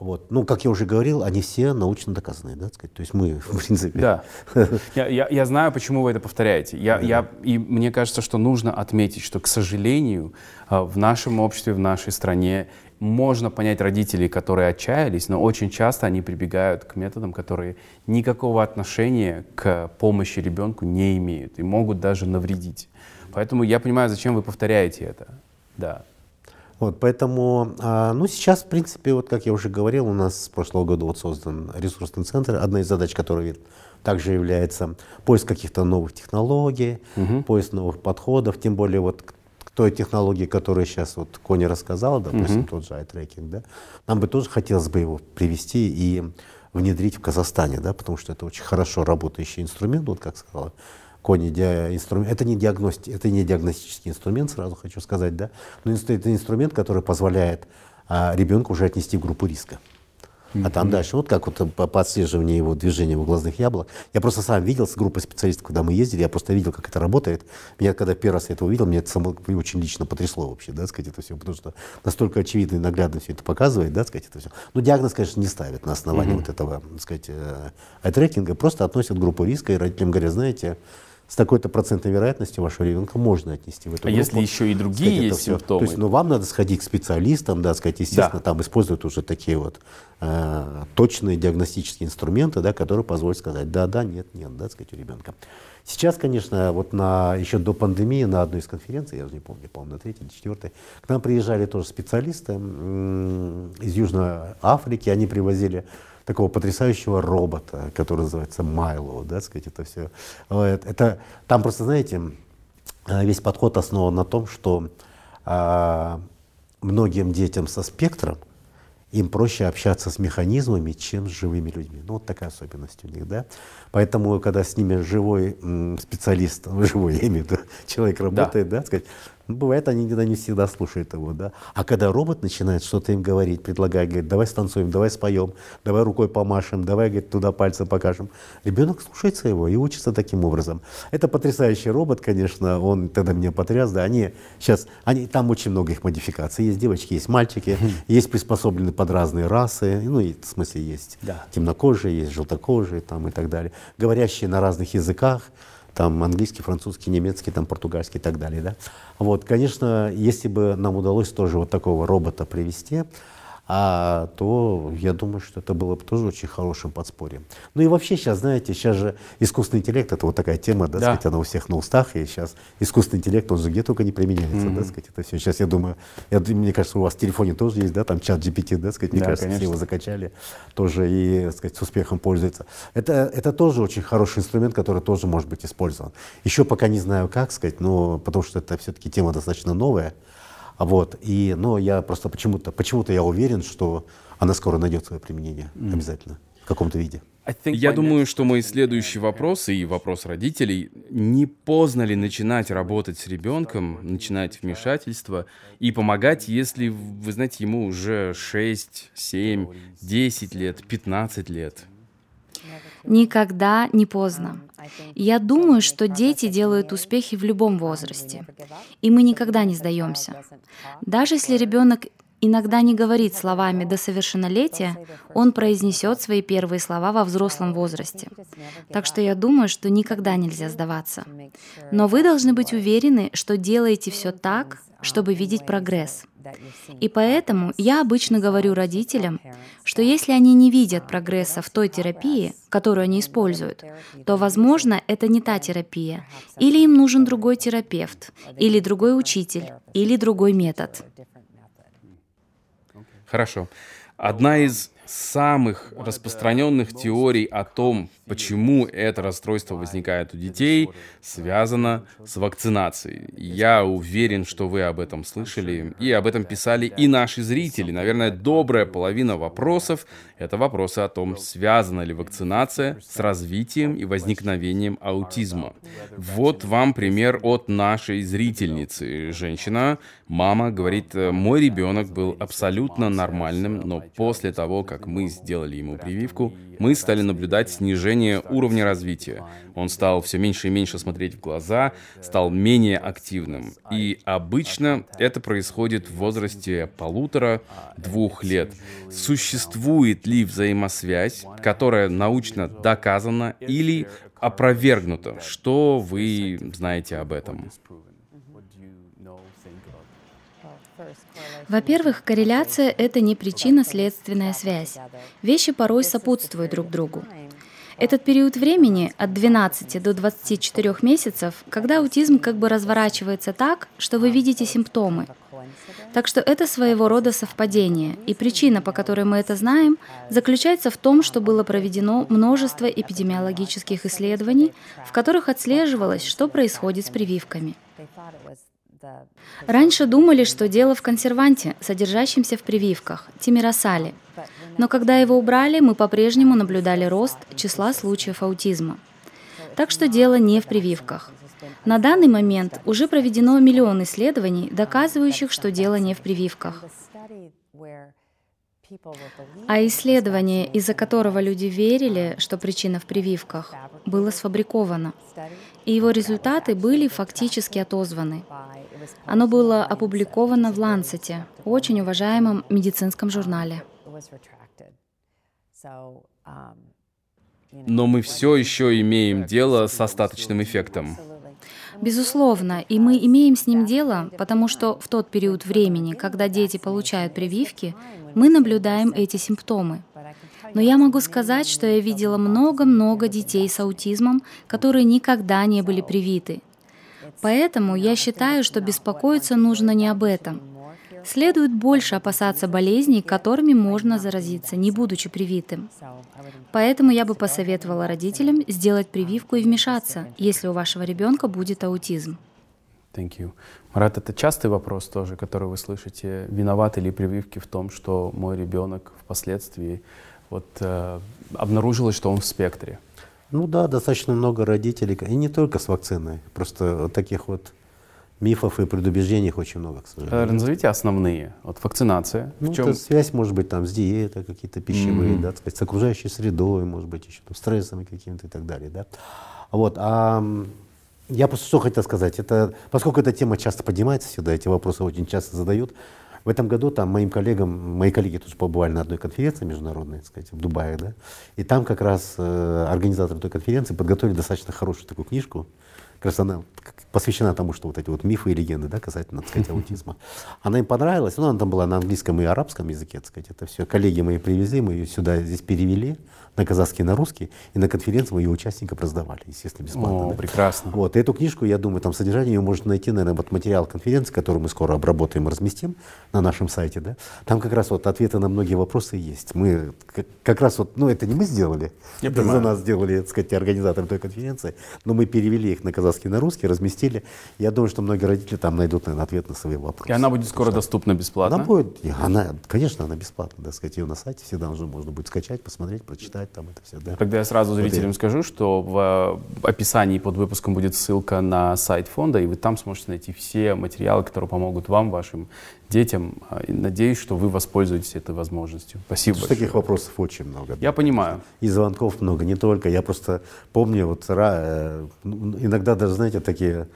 Вот. Ну, как я уже говорил, они все научно доказаны, да, сказать. То есть мы, в принципе... Да. Я, я, я знаю, почему вы это повторяете. Я, да. я, и мне кажется, что нужно отметить, что, к сожалению, а, в нашем обществе, в нашей стране можно понять родителей, которые отчаялись, но очень часто они прибегают к методам, которые никакого отношения к помощи ребенку не имеют и могут даже навредить. Поэтому я понимаю, зачем вы повторяете это. Да. Вот, поэтому, а, ну, сейчас, в принципе, вот как я уже говорил, у нас с прошлого года вот создан ресурсный центр. Одна из задач, которая также является поиск каких-то новых технологий, угу. поиск новых подходов, тем более вот к той технологии, которую сейчас вот Кони рассказал, допустим, угу. тот же iTracking, да, нам бы тоже хотелось бы его привести и внедрить в Казахстане, да, потому что это очень хорошо работающий инструмент, вот как сказала кони инструмент. Это не, диагности, это не диагностический инструмент, сразу хочу сказать, да, но это инструмент, который позволяет а, ребенку уже отнести в группу риска. А там дальше, вот как вот по, по отслеживанию его движения в глазных яблок. Я просто сам видел с группой специалистов, когда мы ездили, я просто видел, как это работает. Меня, когда первый раз я это увидел, меня это само очень лично потрясло вообще, да, сказать, это все, потому что настолько очевидно и наглядно все это показывает, да, сказать, это все. Но диагноз, конечно, не ставят на основании mm-hmm. вот этого, так сказать, э, трекинга, просто относят группу риска, и родителям говорят, знаете, с такой-то процентной вероятностью вашего ребенка можно отнести в эту а группу. А если еще и другие сказать, есть симптомы? То есть, ну, вам надо сходить к специалистам, да, сказать, естественно, да. там используют уже такие вот э, точные диагностические инструменты, да, которые позволят сказать, да, да, нет, нет, да, сказать, у ребенка. Сейчас, конечно, вот на, еще до пандемии на одной из конференций, я уже не помню, по-моему, на третьей или четвертой, к нам приезжали тоже специалисты из Южной Африки, они привозили такого потрясающего робота, который называется Майло, да, сказать, это все. Это, там просто, знаете, э, весь подход основан на том, что а, многим детям со спектром им проще общаться с механизмами, чем с живыми людьми. Ну, вот такая особенность у них, да. Поэтому, когда с ними живой специалист, живой, я имею в виду, человек работает, да, да сказать, бывает, они иногда не всегда слушают его, да. А когда робот начинает что-то им говорить, предлагает, говорит, давай станцуем, давай споем, давай рукой помашем, давай, говорит, туда пальцы покажем. Ребенок слушается его и учится таким образом. Это потрясающий робот, конечно, он тогда меня потряс, да, они сейчас, они, там очень много их модификаций. Есть девочки, есть мальчики, есть приспособлены под разные расы, ну, и, в смысле, есть да. темнокожие, есть желтокожие там и так далее, говорящие на разных языках, там английский, французский, немецкий, там португальский и так далее, да. Вот, конечно, если бы нам удалось тоже вот такого робота привести, а то я думаю, что это было бы тоже очень хорошим подспорьем. Ну и вообще сейчас, знаете, сейчас же искусственный интеллект, это вот такая тема, да, да. сказать, она у всех на устах, и сейчас искусственный интеллект, он же где только не применяется, mm-hmm. да, сказать, это все. Сейчас я думаю, я, мне кажется, у вас в телефоне тоже есть, да, там чат GPT, да, сказать, мне да, кажется, конечно. все его закачали, тоже и, сказать, с успехом пользуются. Это, это тоже очень хороший инструмент, который тоже может быть использован. Еще пока не знаю, как сказать, но потому что это все-таки тема достаточно новая, вот. И, но я просто почему-то почему я уверен, что она скоро найдет свое применение mm. обязательно в каком-то виде. Я думаю, что мой следующий вопрос и вопрос родителей, не поздно ли начинать работать с ребенком, начинать вмешательство и помогать, если, вы знаете, ему уже 6, 7, 10 лет, 15 лет? Никогда не поздно. Я думаю, что дети делают успехи в любом возрасте, и мы никогда не сдаемся. Даже если ребенок иногда не говорит словами до совершеннолетия, он произнесет свои первые слова во взрослом возрасте. Так что я думаю, что никогда нельзя сдаваться. Но вы должны быть уверены, что делаете все так, чтобы видеть прогресс. И поэтому я обычно говорю родителям, что если они не видят прогресса в той терапии, которую они используют, то, возможно, это не та терапия, или им нужен другой терапевт, или другой учитель, или другой метод. Хорошо. Одна из самых распространенных теорий о том, почему это расстройство возникает у детей, связано с вакцинацией. Я уверен, что вы об этом слышали, и об этом писали и наши зрители. Наверное, добрая половина вопросов — это вопросы о том, связана ли вакцинация с развитием и возникновением аутизма. Вот вам пример от нашей зрительницы. Женщина, мама, говорит, мой ребенок был абсолютно нормальным, но после того, как мы сделали ему прививку, мы стали наблюдать снижение уровня развития. Он стал все меньше и меньше смотреть в глаза, стал менее активным. И обычно это происходит в возрасте полутора-двух лет. Существует ли взаимосвязь, которая научно доказана или опровергнута? Что вы знаете об этом? Во-первых, корреляция — это не причинно-следственная связь. Вещи порой сопутствуют друг другу. Этот период времени от 12 до 24 месяцев, когда аутизм как бы разворачивается так, что вы видите симптомы. Так что это своего рода совпадение, и причина, по которой мы это знаем, заключается в том, что было проведено множество эпидемиологических исследований, в которых отслеживалось, что происходит с прививками. Раньше думали, что дело в консерванте, содержащемся в прививках, тимиросале. Но когда его убрали, мы по-прежнему наблюдали рост числа случаев аутизма. Так что дело не в прививках. На данный момент уже проведено миллион исследований, доказывающих, что дело не в прививках. А исследование, из-за которого люди верили, что причина в прививках, было сфабриковано, и его результаты были фактически отозваны. Оно было опубликовано в Ланцете, очень уважаемом медицинском журнале. Но мы все еще имеем дело с остаточным эффектом. Безусловно, и мы имеем с ним дело, потому что в тот период времени, когда дети получают прививки, мы наблюдаем эти симптомы. Но я могу сказать, что я видела много-много детей с аутизмом, которые никогда не были привиты. Поэтому я считаю, что беспокоиться нужно не об этом. Следует больше опасаться болезней, которыми можно заразиться, не будучи привитым. Поэтому я бы посоветовала родителям сделать прививку и вмешаться, если у вашего ребенка будет аутизм. Thank you. Марат, это частый вопрос тоже, который вы слышите. Виноваты ли прививки в том, что мой ребенок впоследствии вот, э, обнаружилось, что он в спектре? Ну да, достаточно много родителей, и не только с вакциной, просто таких вот мифов и предубеждений очень много, к сожалению. Э, назовите основные. Вот вакцинация. Ну, в чем? связь может быть там с диетой, какие-то пищевые, mm-hmm. да, так сказать, с окружающей средой, может быть, еще там, стрессами какими-то и так далее, да. Вот, а я просто что хотел сказать, это, поскольку эта тема часто поднимается сюда, эти вопросы очень часто задают, в этом году там моим коллегам, мои коллеги тоже побывали на одной конференции международной, так сказать, в Дубае, да, и там как раз э, организаторы той конференции подготовили достаточно хорошую такую книжку, как раз она посвящена тому, что вот эти вот мифы и легенды, да, касательно, так сказать, аутизма. Она им понравилась, ну, она там была на английском и арабском языке, так сказать, это все. Коллеги мои привезли, мы ее сюда здесь перевели на казахский, на русский, и на конференции мы ее участникам раздавали, естественно, бесплатно. О, да. прекрасно. Вот, эту книжку, я думаю, там содержание ее можно найти, наверное, вот материал конференции, который мы скоро обработаем и разместим на нашем сайте, да. Там как раз вот ответы на многие вопросы есть. Мы как, раз вот, ну, это не мы сделали, Я это понимаю. за нас сделали, так сказать, организаторы той конференции, но мы перевели их на казахский, на русский, разместили. Я думаю, что многие родители там найдут, наверное, ответ на свои вопросы. И она будет скоро доступна бесплатно? Она будет, она, конечно, она бесплатна, так сказать, ее на сайте всегда уже можно будет скачать, посмотреть, прочитать там это все, да. Тогда я сразу Вот зрителям и- скажу, что в э, описании под выпуском будет ссылка на сайт фонда, и вы там сможете найти все материалы, которые помогут вам, вашим детям. А, и Надеюсь, что вы воспользуетесь этой возможностью. Спасибо Потому большое. таких вопросов очень много. Я понимаю. И звонков много, не только. Я просто помню, вот э, ну, иногда даже, знаете, такие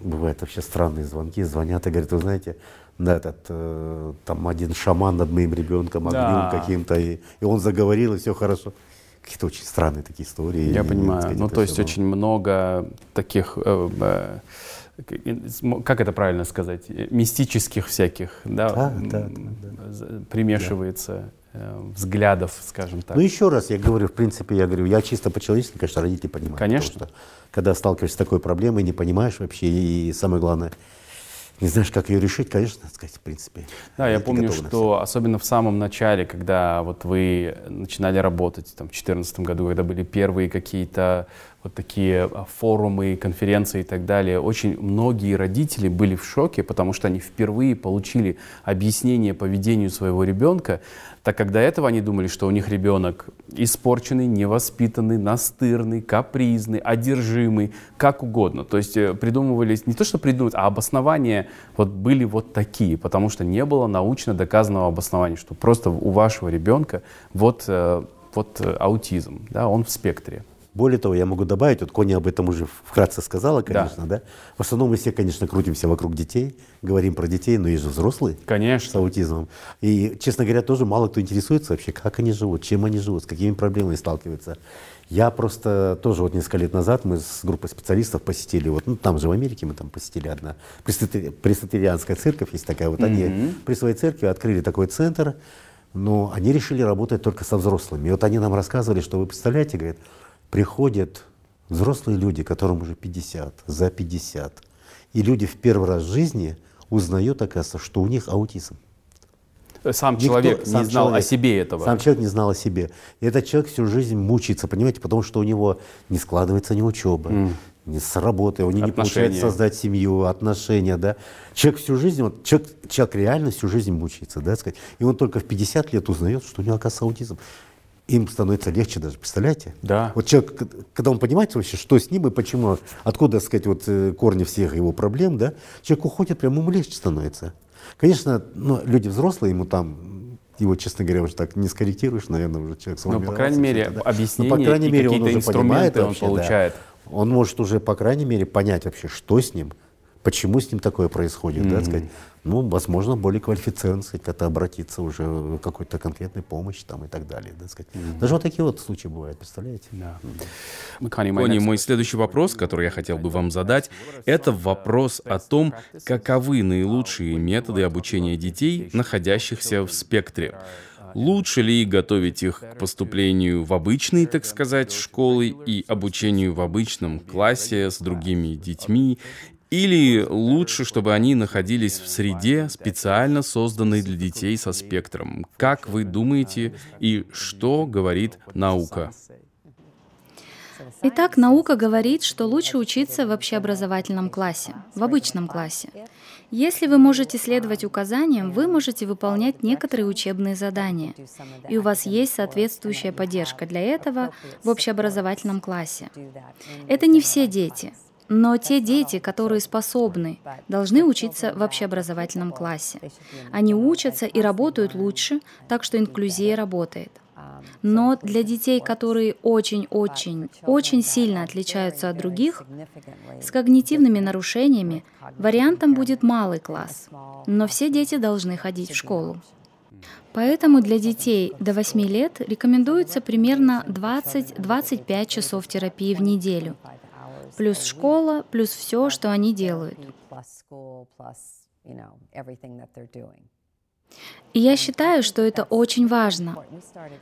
бывают вообще странные звонки, звонят и говорят, вы знаете, да, этот, э, там один шаман над моим ребенком, огнем Да. каким-то, и, и он заговорил, и все хорошо. Какие-то очень странные такие истории. Я И, понимаю. сказать, Ну, то есть очень много таких, э, э, как это правильно сказать, э, мистических всяких, да, Да, да, да, з- примешивается э, взглядов, скажем так. Ну, еще раз, я говорю, в принципе, я говорю, я чисто по-человечески, конечно, родители понимают. Конечно. Потому что, когда сталкиваешься с такой проблемой, не понимаешь вообще, и самое главное, не знаешь, как ее решить, конечно, так сказать, в принципе. Да, я помню, что особенно в самом начале, когда вот вы начинали работать, там, в 2014 году, когда были первые какие-то вот такие а, форумы, конференции и так далее, очень многие родители были в шоке, потому что они впервые получили объяснение поведению своего ребенка, так как до этого они думали, что у них ребенок испорченный, невоспитанный, настырный, капризный, одержимый, как угодно. То есть э, придумывались, не то что придумывать, а обоснования вот были вот такие, потому что не было научно доказанного обоснования, что просто у вашего ребенка вот, э, вот э, аутизм, да, он в спектре. Более того, я могу добавить, вот Коня об этом уже вкратце сказала, конечно, да. В основном мы все, конечно, крутимся вокруг детей, говорим про детей, но есть же взрослые с Конечно. аутизмом. И, честно говоря, тоже мало кто интересуется вообще, как они живут, чем они живут, с какими проблемами сталкиваются. Я просто тоже вот несколько лет назад мы с группой специалистов посетили, вот, ну там же в Америке мы там посетили одна пресвитери- пресвитерианская церковь есть такая, вот они при своей церкви открыли такой центр, но они решили работать только со взрослыми. И вот они нам рассказывали, что вы представляете, говорят, приходят взрослые люди, которым уже 50, за 50, и люди в первый раз в жизни узнают, оказывается, что у них аутизм. Сам Никто- человек сам не знал человек- о себе этого. Сам человек не знал о себе. И этот человек всю жизнь мучается, понимаете, потому что у него не складывается ни учеба, ни с работы, у него не получается создать семью, отношения, да. Человек всю жизнь, вот, человек, человек реально всю жизнь мучается, да, сказать. И он только в 50 лет узнает, что у него, оказывается, аутизм. Им становится легче даже, представляете? Да. Вот человек, когда он понимает вообще, что с ним и почему, откуда, так сказать, вот э, корни всех его проблем, да, человек уходит, прям ему легче становится. Конечно, ну, люди взрослые, ему там, его, честно говоря, уже так не скорректируешь, наверное, уже человек Ну, по крайней мере, это, да. объяснение Но, по крайней мере, он уже понимает он вообще, да. получает. Он может уже, по крайней мере, понять вообще, что с ним, почему с ним такое происходит, да, сказать. Ну, возможно, более квалифицированно, сказать, как-то обратиться уже к какой-то конкретной помощи там и так далее, да, сказать. Даже вот такие вот случаи бывают, представляете? Да. Connie, my Кони, мой следующий вопрос, который я хотел бы вам задать, это вопрос о том, каковы наилучшие методы обучения детей, находящихся в спектре. Лучше ли готовить их к поступлению в обычные, так сказать, школы и обучению в обычном классе с другими детьми, или лучше, чтобы они находились в среде, специально созданной для детей со спектром? Как вы думаете и что говорит наука? Итак, наука говорит, что лучше учиться в общеобразовательном классе, в обычном классе. Если вы можете следовать указаниям, вы можете выполнять некоторые учебные задания, и у вас есть соответствующая поддержка для этого в общеобразовательном классе. Это не все дети, но те дети, которые способны, должны учиться в общеобразовательном классе. Они учатся и работают лучше, так что инклюзия работает. Но для детей, которые очень-очень, очень сильно отличаются от других, с когнитивными нарушениями, вариантом будет малый класс. Но все дети должны ходить в школу. Поэтому для детей до 8 лет рекомендуется примерно 20-25 часов терапии в неделю. Плюс школа, плюс все, что они делают. И я считаю, что это очень важно.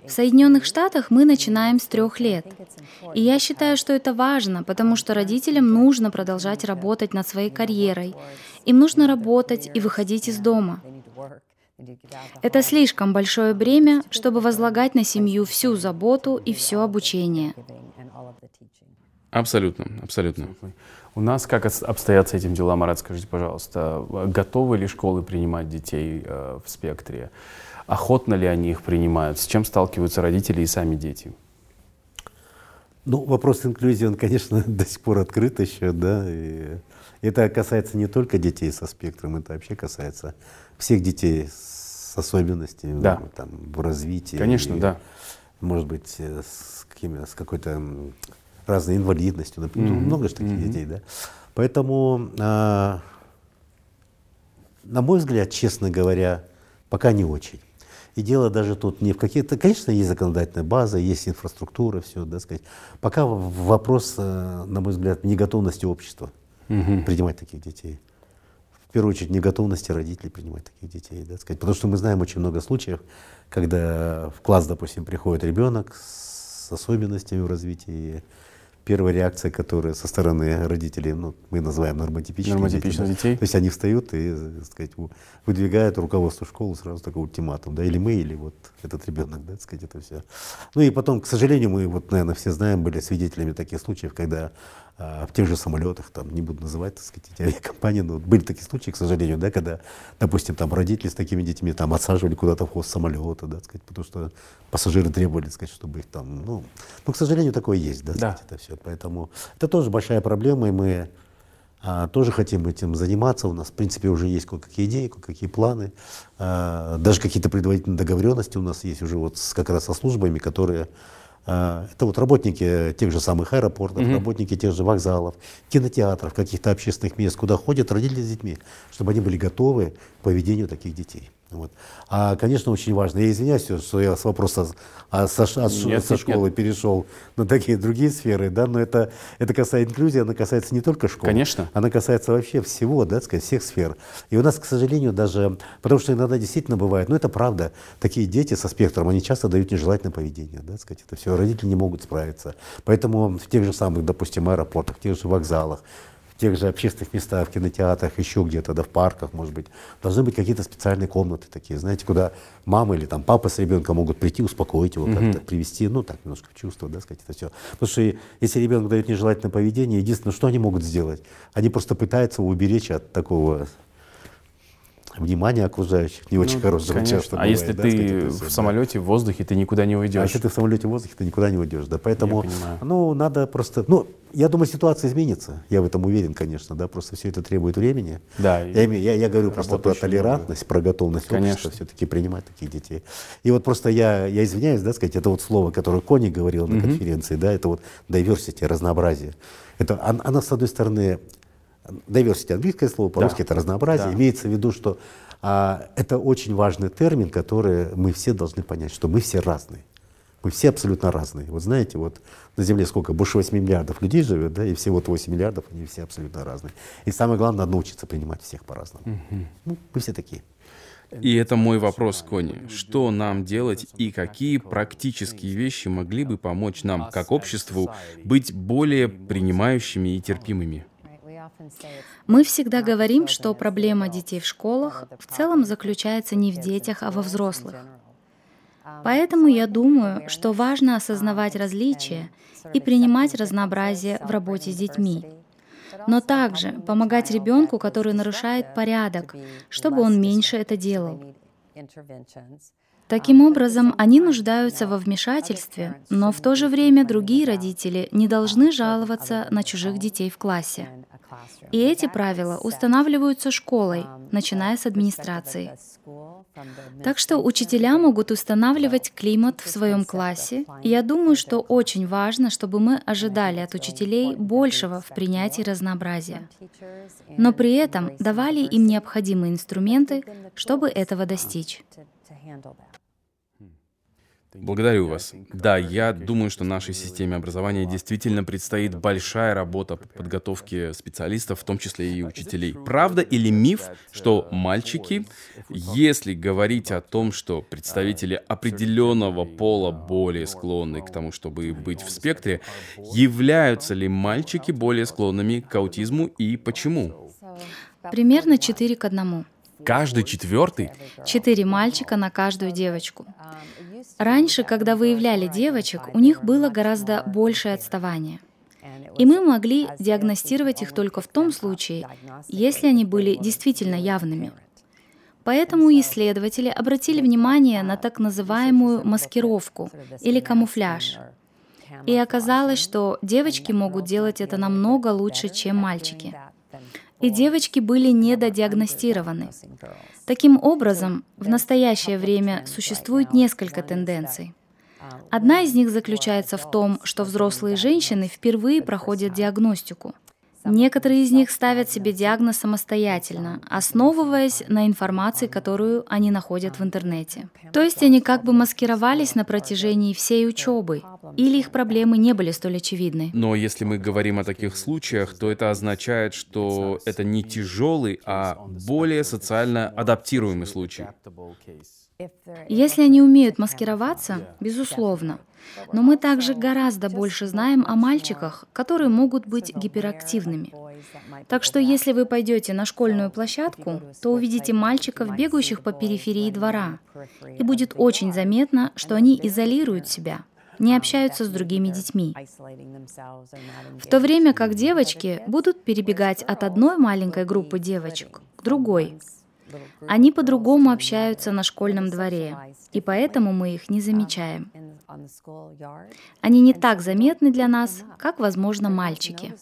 В Соединенных Штатах мы начинаем с трех лет. И я считаю, что это важно, потому что родителям нужно продолжать работать над своей карьерой. Им нужно работать и выходить из дома. Это слишком большое бремя, чтобы возлагать на семью всю заботу и все обучение. Абсолютно, абсолютно. У нас как обстоят с этим дела, Марат, скажите, пожалуйста, готовы ли школы принимать детей э, в спектре? Охотно ли они их принимают? С чем сталкиваются родители и сами дети? Ну, вопрос инклюзии, он, конечно, до сих пор открыт еще, да. И это касается не только детей со спектром, это вообще касается всех детей с особенностями да. там, в развитии. Конечно, и, да. Может быть, э, с, какими, с какой-то разной инвалидностью, например, mm-hmm. много же таких mm-hmm. детей, да. Поэтому, а, на мой взгляд, честно говоря, пока не очень. И дело даже тут не в каких-то, конечно, есть законодательная база, есть инфраструктура, все, да, сказать. Пока вопрос, э, на мой взгляд, неготовности общества угу. принимать таких детей. В первую очередь, неготовности родителей принимать таких детей, да, сказать. Потому что мы знаем очень много случаев, когда в класс, допустим, приходит ребенок с особенностями в развитии, первая реакция, которая со стороны родителей, ну, мы называем нормотипичными, нормотипичных детей, детей. То есть они встают и, так сказать, выдвигают руководству школы сразу такой ультиматум, да, или мы, или вот этот ребенок, да, так сказать, это все. Ну и потом, к сожалению, мы вот, наверное, все знаем, были свидетелями таких случаев, когда в тех же самолетах, там, не буду называть, так сказать, эти авиакомпании, но были такие случаи, к сожалению, да, когда, допустим, там родители с такими детьми там отсаживали куда-то в хвост самолета, да, так сказать, потому что пассажиры требовали, так сказать, чтобы их там, ну, ну, к сожалению, такое есть, да, да. Сказать, это все, поэтому это тоже большая проблема, и мы а, тоже хотим этим заниматься. У нас, в принципе, уже есть кое-какие идеи, кое-какие планы. А, даже какие-то предварительные договоренности у нас есть уже вот с, как раз со службами, которые а, это вот работники тех же самых аэропортов, mm-hmm. работники тех же вокзалов, кинотеатров, каких-то общественных мест, куда ходят родители с детьми, чтобы они были готовы к поведению таких детей. Вот. А, конечно, очень важно, я извиняюсь, что я с вопроса а, со, от, нет, со школы нет. перешел на такие другие сферы, да, но это, это касается инклюзии, она касается не только школы. Конечно. Она касается вообще всего, да, сказать, всех сфер. И у нас, к сожалению, даже, потому что иногда действительно бывает, ну это правда, такие дети со спектром, они часто дают нежелательное поведение, да, сказать, это все, родители не могут справиться. Поэтому в тех же самых, допустим, аэропортах, в тех же вокзалах, тех же общественных местах, в кинотеатрах, еще где-то, да, в парках, может быть, должны быть какие-то специальные комнаты такие, знаете, куда мама или там папа с ребенком могут прийти, успокоить его, как-то привести, ну, так, немножко в чувство, да, сказать, это все. Потому что если ребенок дает нежелательное поведение, единственное, что они могут сделать, они просто пытаются его уберечь от такого внимание окружающих, не очень ну, хорошего часто А бывает, если да, ты в самолете, в воздухе, ты никуда не уйдешь. А если ты в самолете, в воздухе, ты никуда не уйдешь, да, поэтому, ну, надо просто, ну, я думаю, ситуация изменится, я в этом уверен, конечно, да, просто все это требует времени. Да. Я, я, я говорю просто про толерантность, много. про готовность конечно. общества все-таки принимать таких детей. И вот просто я, я извиняюсь, да, сказать, это вот слово, которое Кони говорил на конференции, да, это вот diversity, разнообразие. Это, она, с одной стороны, diversity английское слово, по-русски да. это разнообразие. Да. Имеется в виду, что а, это очень важный термин, который мы все должны понять, что мы все разные. Мы все абсолютно разные. Вот знаете, вот на Земле сколько? Больше 8 миллиардов людей живет, да, и все вот 8 миллиардов, они все абсолютно разные. И самое главное, надо научиться принимать всех по-разному. Угу. Ну, мы все такие. И это мой вопрос, Кони. Что нам делать и какие практические вещи могли бы помочь нам, как обществу, быть более принимающими и терпимыми? Мы всегда говорим, что проблема детей в школах в целом заключается не в детях, а во взрослых. Поэтому я думаю, что важно осознавать различия и принимать разнообразие в работе с детьми. Но также помогать ребенку, который нарушает порядок, чтобы он меньше это делал. Таким образом, они нуждаются во вмешательстве, но в то же время другие родители не должны жаловаться на чужих детей в классе. И эти правила устанавливаются школой, начиная с администрации. Так что учителя могут устанавливать климат в своем классе, и я думаю, что очень важно, чтобы мы ожидали от учителей большего в принятии разнообразия, но при этом давали им необходимые инструменты, чтобы этого достичь. Благодарю вас. Да, я думаю, что нашей системе образования действительно предстоит большая работа по подготовке специалистов, в том числе и учителей. Правда или миф, что мальчики, если говорить о том, что представители определенного пола более склонны к тому, чтобы быть в спектре, являются ли мальчики более склонными к аутизму и почему? Примерно 4 к 1. Каждый четвертый? Четыре мальчика на каждую девочку. Раньше, когда выявляли девочек, у них было гораздо большее отставание. И мы могли диагностировать их только в том случае, если они были действительно явными. Поэтому исследователи обратили внимание на так называемую маскировку или камуфляж. И оказалось, что девочки могут делать это намного лучше, чем мальчики и девочки были недодиагностированы. Таким образом, в настоящее время существует несколько тенденций. Одна из них заключается в том, что взрослые женщины впервые проходят диагностику – Некоторые из них ставят себе диагноз самостоятельно, основываясь на информации, которую они находят в интернете. То есть они как бы маскировались на протяжении всей учебы, или их проблемы не были столь очевидны. Но если мы говорим о таких случаях, то это означает, что это не тяжелый, а более социально адаптируемый случай. Если они умеют маскироваться, безусловно. Но мы также гораздо больше знаем о мальчиках, которые могут быть гиперактивными. Так что если вы пойдете на школьную площадку, то увидите мальчиков, бегающих по периферии двора. И будет очень заметно, что они изолируют себя, не общаются с другими детьми. В то время как девочки будут перебегать от одной маленькой группы девочек к другой, они по-другому общаются на школьном дворе, и поэтому мы их не замечаем. Они не так заметны для нас, как, возможно, мальчики.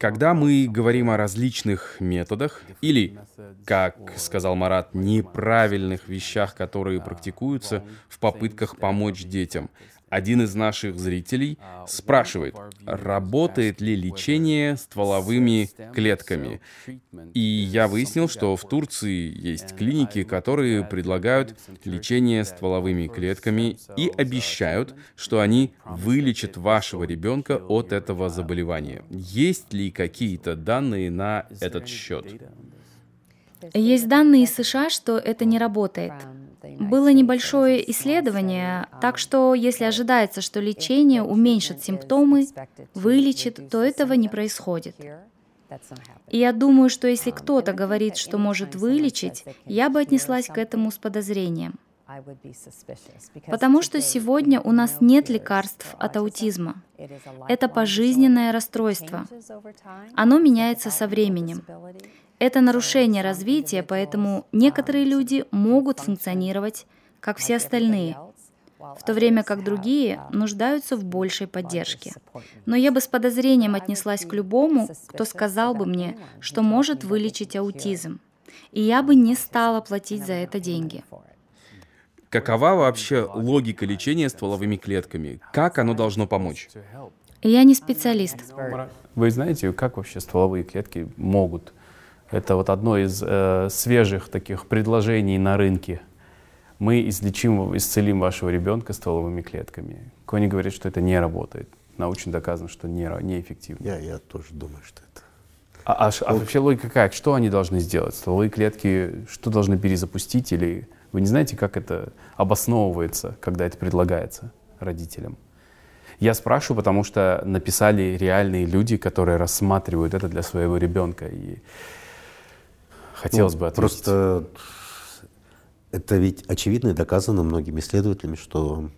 Когда мы говорим о различных методах или, как сказал Марат, неправильных вещах, которые практикуются в попытках помочь детям, один из наших зрителей спрашивает, работает ли лечение стволовыми клетками. И я выяснил, что в Турции есть клиники, которые предлагают лечение стволовыми клетками и обещают, что они вылечат вашего ребенка от этого заболевания. Есть ли какие-то данные на этот счет? Есть данные из США, что это не работает. Было небольшое исследование, так что если ожидается, что лечение уменьшит симптомы, вылечит, то этого не происходит. И я думаю, что если кто-то говорит, что может вылечить, я бы отнеслась к этому с подозрением. Потому что сегодня у нас нет лекарств от аутизма. Это пожизненное расстройство. Оно меняется со временем. Это нарушение развития, поэтому некоторые люди могут функционировать, как все остальные, в то время как другие нуждаются в большей поддержке. Но я бы с подозрением отнеслась к любому, кто сказал бы мне, что может вылечить аутизм, и я бы не стала платить за это деньги. Какова вообще логика лечения стволовыми клетками? Как оно должно помочь? Я не специалист. Вы знаете, как вообще стволовые клетки могут это вот одно из э, свежих таких предложений на рынке. Мы излечим, исцелим вашего ребенка стволовыми клетками. Кони говорит, что это не работает. Научно доказано, что не, неэффективно. Я, я тоже думаю, что это... А, а, а вообще логика как? Что они должны сделать? Стволовые клетки что должны перезапустить? Или вы не знаете, как это обосновывается, когда это предлагается родителям? Я спрашиваю, потому что написали реальные люди, которые рассматривают это для своего ребенка. И Хотелось ну, бы ответить. Просто это ведь очевидно и доказано многими исследователями, что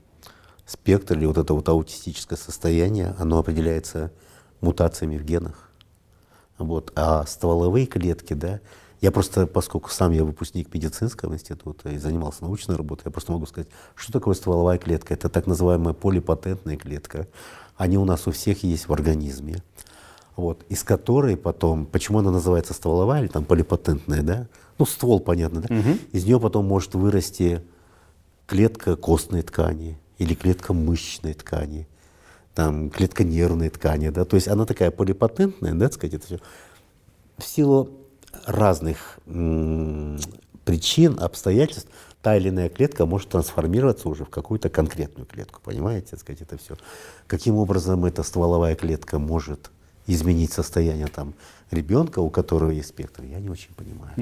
спектр или вот это вот аутистическое состояние, оно определяется мутациями в генах. Вот. А стволовые клетки, да, я просто, поскольку сам я выпускник медицинского института и занимался научной работой, я просто могу сказать, что такое стволовая клетка. Это так называемая полипатентная клетка. Они у нас у всех есть в организме вот, из которой потом, почему она называется стволовая или там полипатентная, да, ну ствол, понятно, да, угу. из нее потом может вырасти клетка костной ткани или клетка мышечной ткани, там клетка нервной ткани, да, то есть она такая полипатентная, да, так сказать, это все. В силу разных причин, обстоятельств та или иная клетка может трансформироваться уже в какую-то конкретную клетку, понимаете, так сказать, это все. Каким образом эта стволовая клетка может изменить состояние там ребенка, у которого есть спектр, я не очень понимаю.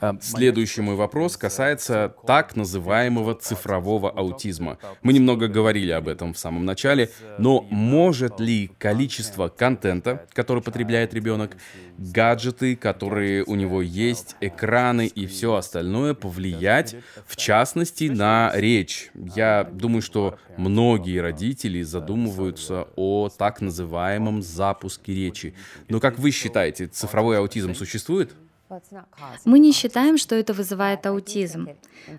Mm. Следующий мой вопрос касается так называемого цифрового аутизма. Мы немного говорили об этом в самом начале, но может ли количество контента, который потребляет ребенок, гаджеты, которые у него есть, экраны и все остальное повлиять, в частности, на речь? Я думаю, что многие родители задумываются о так называемом запуске речи. Но как вы считаете, считаете, цифровой аутизм существует? Мы не считаем, что это вызывает аутизм,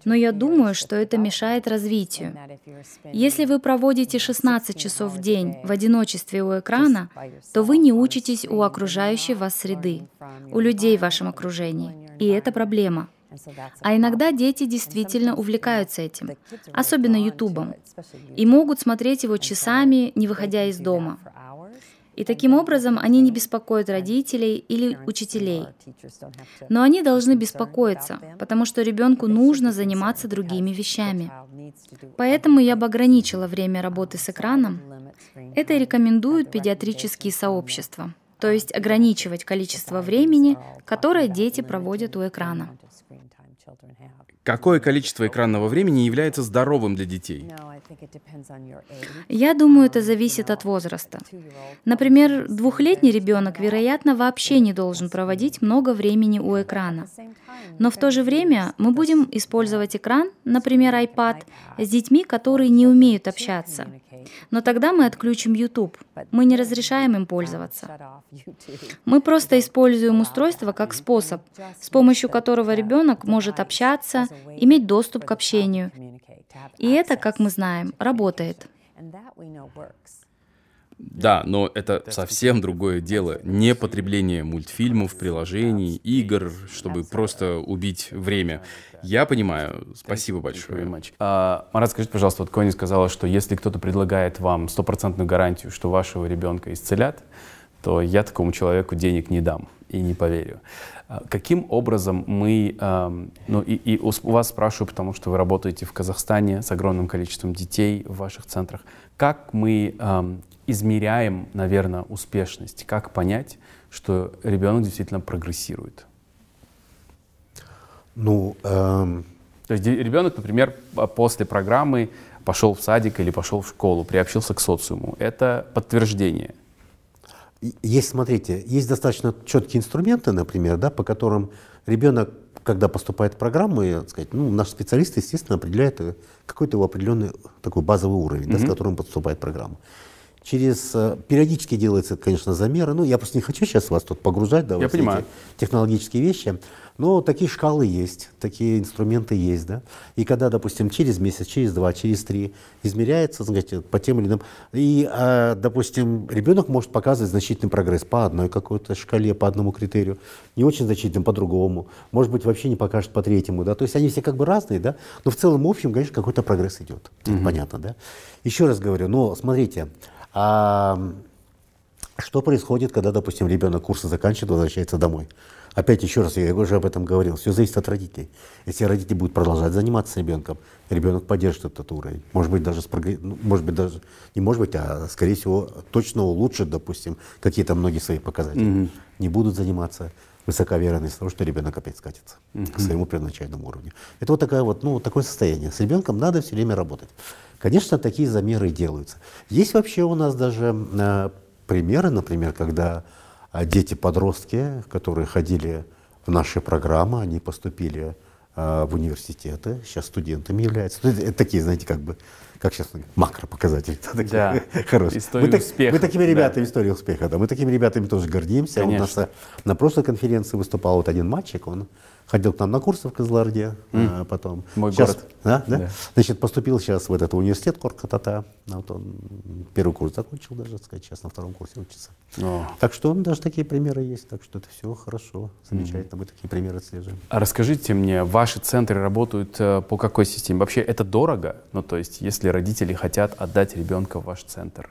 но я думаю, что это мешает развитию. Если вы проводите 16 часов в день в одиночестве у экрана, то вы не учитесь у окружающей вас среды, у людей в вашем окружении, и это проблема. А иногда дети действительно увлекаются этим, особенно Ютубом, и могут смотреть его часами, не выходя из дома. И таким образом они не беспокоят родителей или учителей. Но они должны беспокоиться, потому что ребенку нужно заниматься другими вещами. Поэтому я бы ограничила время работы с экраном. Это рекомендуют педиатрические сообщества, то есть ограничивать количество времени, которое дети проводят у экрана. Какое количество экранного времени является здоровым для детей? Я думаю, это зависит от возраста. Например, двухлетний ребенок, вероятно, вообще не должен проводить много времени у экрана. Но в то же время мы будем использовать экран, например, iPad, с детьми, которые не умеют общаться. Но тогда мы отключим YouTube. Мы не разрешаем им пользоваться. Мы просто используем устройство как способ, с помощью которого ребенок может общаться, иметь доступ к общению. И это, как мы знаем, работает. Да, но это совсем другое дело. Не потребление мультфильмов, приложений, игр, чтобы просто убить время. Я понимаю. Спасибо большое. А, Марат, скажите, пожалуйста, вот Кони сказала, что если кто-то предлагает вам стопроцентную гарантию, что вашего ребенка исцелят, то я такому человеку денег не дам и не поверю. А каким образом мы, ну и, и у вас спрашиваю, потому что вы работаете в Казахстане с огромным количеством детей в ваших центрах, как мы измеряем, наверное, успешность, как понять, что ребенок действительно прогрессирует? Ну, эм... то есть ребенок, например, после программы пошел в садик или пошел в школу, приобщился к социуму. Это подтверждение – есть, смотрите, есть достаточно четкие инструменты, например, да, по которым ребенок, когда поступает в программу, и, сказать, ну, наш специалист, естественно, определяет э, какой-то его определенный такой базовый уровень, mm-hmm. да, с которым поступает в программу. Через э, периодически делается, конечно, замеры. Ну, я просто не хочу сейчас вас тут погружать, да, я понимаю. эти технологические вещи. Но такие шкалы есть, такие инструменты есть, да. И когда, допустим, через месяц, через два, через три измеряется, знаете, по тем или иным, и, а, допустим, ребенок может показывать значительный прогресс по одной какой-то шкале, по одному критерию, не очень значительным по другому, может быть, вообще не покажет по третьему, да. То есть они все как бы разные, да, но в целом, в общем, конечно, какой-то прогресс идет. Угу. Понятно, да. Еще раз говорю, но смотрите, а, что происходит, когда, допустим, ребенок курсы заканчивает, возвращается домой? Опять еще раз, я уже об этом говорил, все зависит от родителей. Если родители будут продолжать заниматься ребенком, ребенок поддержит этот уровень. Может быть, даже, ну, может быть, даже не может быть, а скорее всего, точно улучшит, допустим, какие-то многие свои показатели. Mm-hmm. Не будут заниматься высока вероятность того, что ребенок опять скатится mm-hmm. к своему первоначальному уровню. Это вот такая вот, ну, такое состояние. С ребенком надо все время работать. Конечно, такие замеры делаются. Есть вообще у нас даже э, примеры, например, когда а дети-подростки, которые ходили в наши программы, они поступили э, в университеты, сейчас студентами являются. Ну, это такие, знаете, как бы, как сейчас макропоказатели. Да, хорошие. История мы, успеха. Мы такими ребятами, да. история успеха, да, мы такими ребятами тоже гордимся. Конечно. У нас э, на прошлой конференции выступал вот один мальчик, он ходил к нам на курсы в Кызылорде, mm. а, потом. Мой сейчас, город. Да, да? да. Значит, поступил сейчас в этот университет Коркатата. Вот он первый курс закончил даже, сказать, сейчас на втором курсе учится. Oh. Так что даже такие примеры есть, так что это все хорошо, замечательно, mm. мы такие примеры отслеживаем. А расскажите мне, ваши центры работают э, по какой системе? Вообще это дорого? Ну, то есть, если родители хотят отдать ребенка в ваш центр,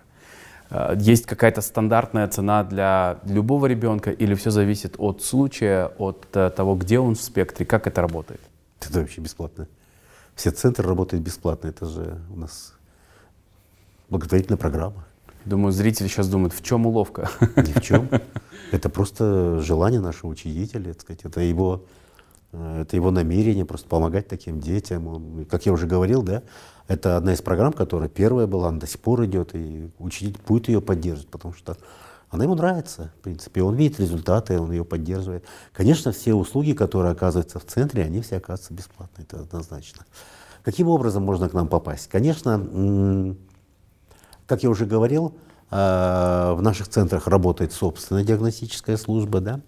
есть какая-то стандартная цена для любого ребенка или все зависит от случая, от э, того, где он в спектре, как это работает? Это вообще бесплатно. все центры работают бесплатно. Это же у нас благотворительная программа. Думаю, зрители сейчас думают, в чем уловка? Ни в чем. Это просто желание нашего учредителя, так сказать. Это его, э, это его намерение просто помогать таким детям. Он, как я уже говорил, да, это одна из программ, которая первая была, она до сих пор идет, и учредитель будет ее поддерживать, потому что она ему нравится, в принципе. Он видит результаты, он ее поддерживает. Конечно, все услуги, которые оказываются в центре, они все оказываются бесплатно, это однозначно. Каким образом можно к нам попасть? Конечно, как я уже говорил, э, в наших центрах работает собственная диагностическая служба. Да?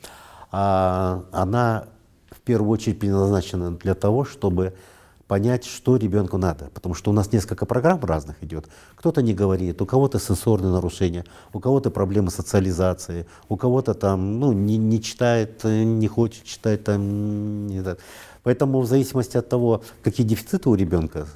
А она первую очередь предназначена для того, чтобы понять, что ребенку надо. Потому что у нас несколько программ разных идет. Кто-то не говорит, у кого-то сенсорные нарушения, у кого-то проблемы социализации, у кого-то там ну, не, не читает, не хочет читать. Там, не Поэтому в зависимости от того, какие дефициты у ребенка,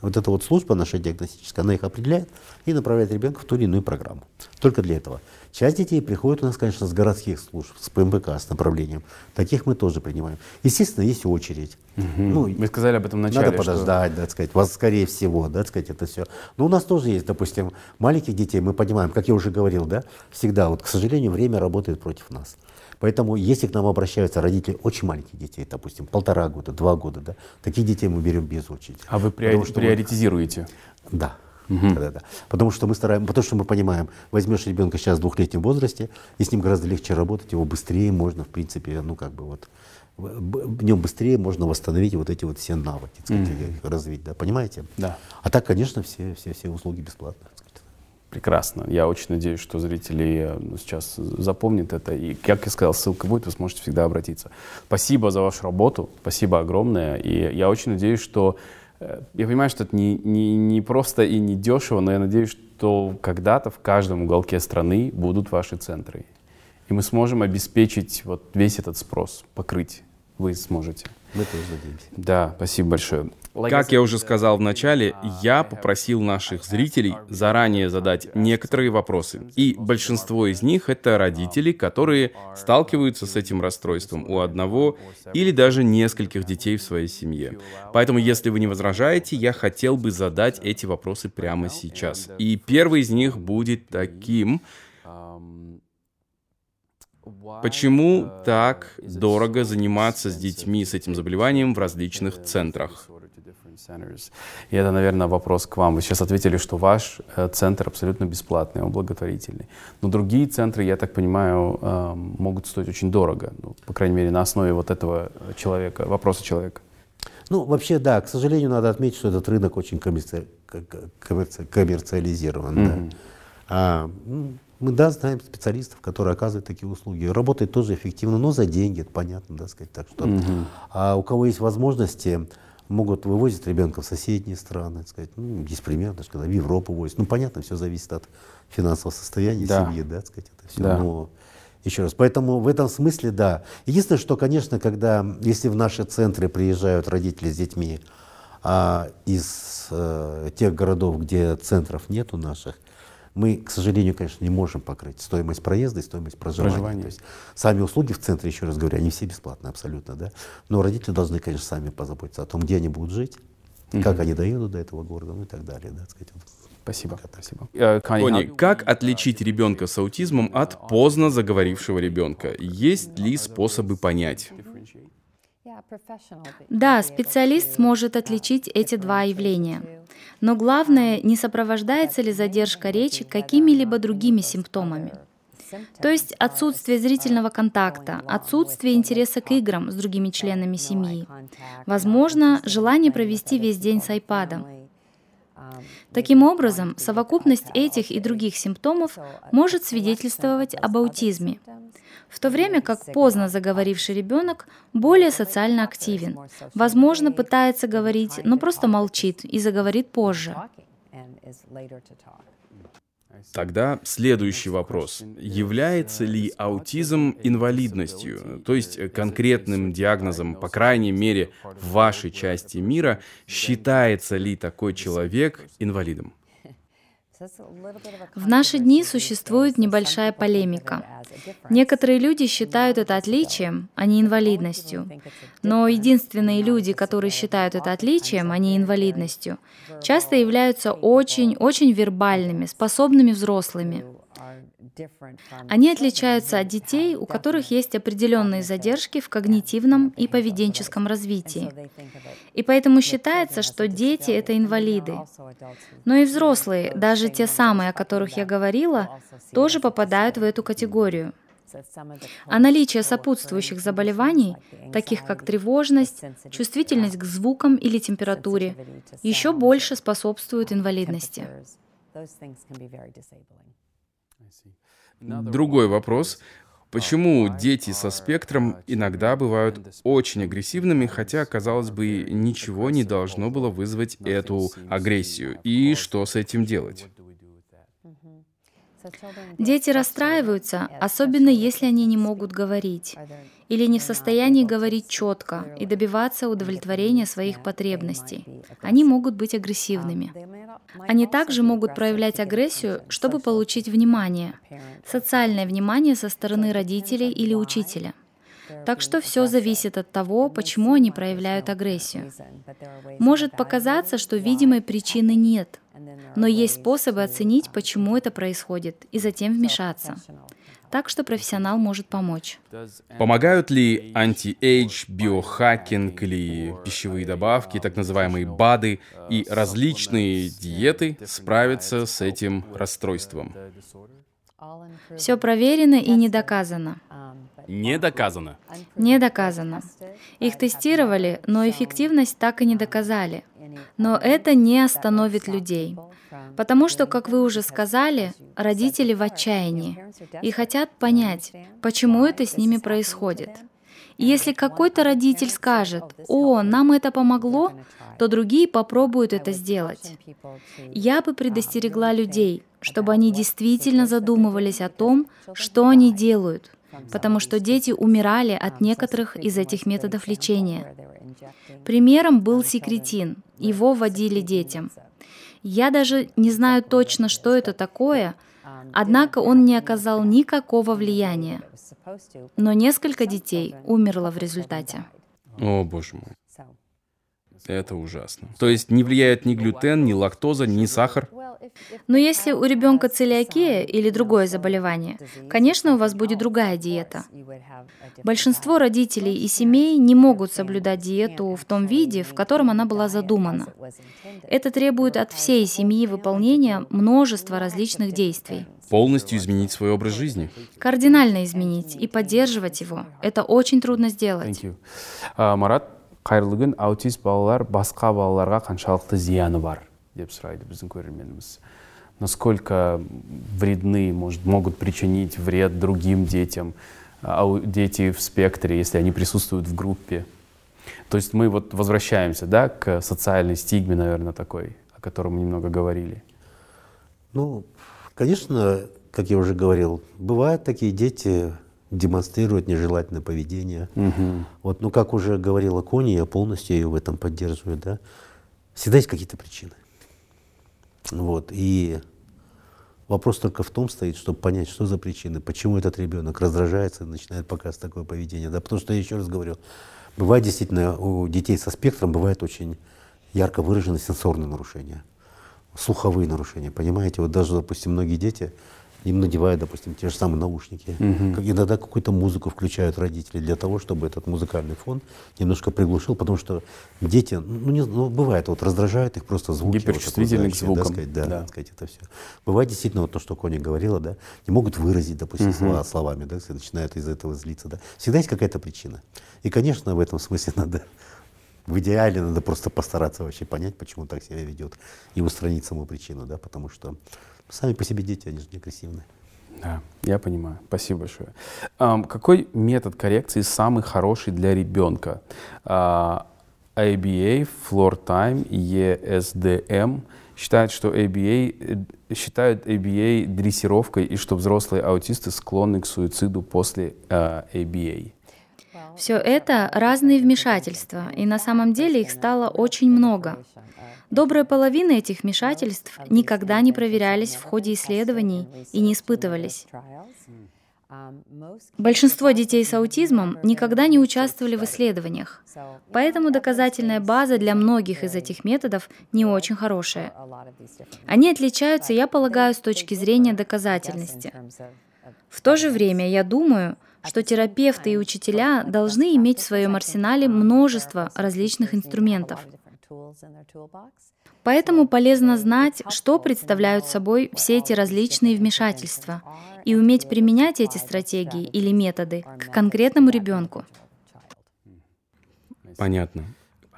вот эта вот служба наша диагностическая, она их определяет и направляет ребенка в ту или иную программу. Только для этого. Часть детей приходит у нас, конечно, с городских служб, с ПМБК, с направлением. Таких мы тоже принимаем. Естественно, есть очередь. Угу. Ну, Вы сказали об этом начале. Надо подождать, что... да, сказать, вас скорее всего, да, сказать, это все. Но у нас тоже есть, допустим, маленьких детей, мы понимаем, как я уже говорил, да, всегда, вот, к сожалению, время работает против нас. Поэтому, если к нам обращаются родители очень маленьких детей, допустим, полтора года, два года, да, таких детей мы берем без очереди. А вы приори- приоритизируете? Мы... Да. Угу. Да, да. Потому что мы стараемся, потому что мы понимаем, возьмешь ребенка сейчас в двухлетнем возрасте, и с ним гораздо легче работать, его быстрее можно, в принципе, ну как бы вот, в нем быстрее можно восстановить вот эти вот все навыки, так сказать, mm развить, да, понимаете? Да. А так, конечно, все, все, все услуги бесплатно. Прекрасно. Я очень надеюсь, что зрители ну, сейчас запомнят это. И, как я сказал, ссылка будет, вы сможете всегда обратиться. Спасибо за вашу работу, спасибо огромное. И я очень надеюсь, что... Э, я понимаю, что это не, не, не просто и не дешево, но я надеюсь, что когда-то в каждом уголке страны будут ваши центры. И мы сможем обеспечить вот весь этот спрос, покрыть. Вы сможете. Мы тоже надеемся. Да, спасибо большое. Как я уже сказал в начале, я попросил наших зрителей заранее задать некоторые вопросы. И большинство из них — это родители, которые сталкиваются с этим расстройством у одного или даже нескольких детей в своей семье. Поэтому, если вы не возражаете, я хотел бы задать эти вопросы прямо сейчас. И первый из них будет таким... Почему так дорого заниматься с детьми с этим заболеванием в различных центрах? И это, наверное, вопрос к вам. Вы сейчас ответили, что ваш э, центр абсолютно бесплатный, он благотворительный. Но другие центры, я так понимаю, э, могут стоить очень дорого. Ну, по крайней мере, на основе вот этого человека, вопроса человека. Ну, вообще, да, к сожалению, надо отметить, что этот рынок очень коммерци... коммерци... коммерциализирован. Mm-hmm. Да. А, мы, да, знаем специалистов, которые оказывают такие услуги. Работает тоже эффективно, но за деньги, это понятно, да, сказать так. Что, mm-hmm. а у кого есть возможности, могут вывозить ребенка в соседние страны, сказать, ну, есть пример, даже когда в Европу возят. Ну, понятно, все зависит от финансового состояния да. семьи, да, сказать, это все. Да. Но еще раз, поэтому в этом смысле, да. Единственное, что, конечно, когда, если в наши центры приезжают родители с детьми а, из э, тех городов, где центров нету наших, мы, к сожалению, конечно, не можем покрыть стоимость проезда и стоимость проживания. проживания. То есть сами услуги в центре, еще раз говорю, они все бесплатные абсолютно, да. Но родители должны, конечно, сами позаботиться о том, где они будут жить, угу. как они доедут до этого города, ну и так далее, да, сказать. Спасибо. Спасибо. Тони, как отличить ребенка с аутизмом от поздно заговорившего ребенка? Есть ли способы понять? Да, специалист сможет отличить эти два явления. Но главное, не сопровождается ли задержка речи какими-либо другими симптомами. То есть отсутствие зрительного контакта, отсутствие интереса к играм с другими членами семьи. Возможно, желание провести весь день с айпадом. Таким образом, совокупность этих и других симптомов может свидетельствовать об аутизме в то время как поздно заговоривший ребенок более социально активен. Возможно, пытается говорить, но просто молчит и заговорит позже. Тогда следующий вопрос. Является ли аутизм инвалидностью, то есть конкретным диагнозом, по крайней мере, в вашей части мира, считается ли такой человек инвалидом? В наши дни существует небольшая полемика. Некоторые люди считают это отличием, а не инвалидностью. Но единственные люди, которые считают это отличием, а не инвалидностью, часто являются очень-очень вербальными, способными взрослыми. Они отличаются от детей, у которых есть определенные задержки в когнитивном и поведенческом развитии. И поэтому считается, что дети — это инвалиды. Но и взрослые, даже те самые, о которых я говорила, тоже попадают в эту категорию. А наличие сопутствующих заболеваний, таких как тревожность, чувствительность к звукам или температуре, еще больше способствует инвалидности. Другой вопрос. Почему дети со спектром иногда бывают очень агрессивными, хотя, казалось бы, ничего не должно было вызвать эту агрессию? И что с этим делать? Дети расстраиваются, особенно если они не могут говорить или не в состоянии говорить четко и добиваться удовлетворения своих потребностей. Они могут быть агрессивными. Они также могут проявлять агрессию, чтобы получить внимание, социальное внимание со стороны родителей или учителя. Так что все зависит от того, почему они проявляют агрессию. Может показаться, что видимой причины нет, но есть способы оценить, почему это происходит, и затем вмешаться. Так что профессионал может помочь. Помогают ли anti-age, биохакинг или пищевые добавки, так называемые БАДы и различные диеты справиться с этим расстройством? Все проверено и не доказано. Не доказано. Не доказано. Их тестировали, но эффективность так и не доказали. Но это не остановит людей. Потому что, как вы уже сказали, родители в отчаянии и хотят понять, почему это с ними происходит. И если какой-то родитель скажет, «О, нам это помогло», то другие попробуют это сделать. Я бы предостерегла людей, чтобы они действительно задумывались о том, что они делают, потому что дети умирали от некоторых из этих методов лечения. Примером был секретин. Его вводили детям. Я даже не знаю точно, что это такое, однако он не оказал никакого влияния. Но несколько детей умерло в результате. О, боже мой. Это ужасно. То есть не влияет ни глютен, ни лактоза, ни сахар? Но если у ребенка целиакия или другое заболевание, конечно, у вас будет другая диета. Большинство родителей и семей не могут соблюдать диету в том виде, в котором она была задумана. Это требует от всей семьи выполнения множества различных действий. Полностью изменить свой образ жизни? Кардинально изменить и поддерживать его. Это очень трудно сделать. Uh, Марат, қайырлы күн аутист балалар басқа балаларға қаншалықты зияны бар деп сұрайды біздің көрерменіміз насколько вредны может, могут причинить вред другим детям дети в спектре если они присутствуют в группе то есть мы вот возвращаемся да к социальной стигме наверное такой о котором мы немного говорили ну конечно как я уже говорил бывают такие дети демонстрирует нежелательное поведение. Угу. Вот, ну, как уже говорила Кони, я полностью ее в этом поддерживаю, да. Всегда есть какие-то причины. Вот, и вопрос только в том стоит, чтобы понять, что за причины, почему этот ребенок раздражается и начинает показывать такое поведение. Да, потому что, я еще раз говорю, бывает действительно у детей со спектром бывает очень ярко выраженные сенсорные нарушения, слуховые нарушения, понимаете? Вот даже, допустим, многие дети, им надевают, допустим, те же самые наушники. Угу. Как иногда какую-то музыку включают родители для того, чтобы этот музыкальный фон немножко приглушил, потому что дети, ну, не, ну бывает, вот раздражают их просто звуки. Гиперчувствительны вот, к звукам. Да, сказать, да, да. сказать, это все. Бывает действительно вот то, что Коня говорила, да, не могут выразить, допустим, угу. слова словами, да, начинают из этого злиться, да. Всегда есть какая-то причина. И, конечно, в этом смысле надо в идеале надо просто постараться вообще понять, почему так себя ведет, и устранить саму причину, да, потому что Сами по себе дети, они же не. Да, я понимаю. Спасибо большое. Um, какой метод коррекции самый хороший для ребенка? Uh, ABA, Floor Time, ESDM считают, что ABA, э, считают ABA дрессировкой и что взрослые аутисты склонны к суициду после uh, ABA. Все это разные вмешательства, и на самом деле их стало очень много. Добрая половина этих вмешательств никогда не проверялись в ходе исследований и не испытывались. Большинство детей с аутизмом никогда не участвовали в исследованиях, поэтому доказательная база для многих из этих методов не очень хорошая. Они отличаются, я полагаю, с точки зрения доказательности. В то же время я думаю, что терапевты и учителя должны иметь в своем арсенале множество различных инструментов. Поэтому полезно знать, что представляют собой все эти различные вмешательства и уметь применять эти стратегии или методы к конкретному ребенку. Понятно.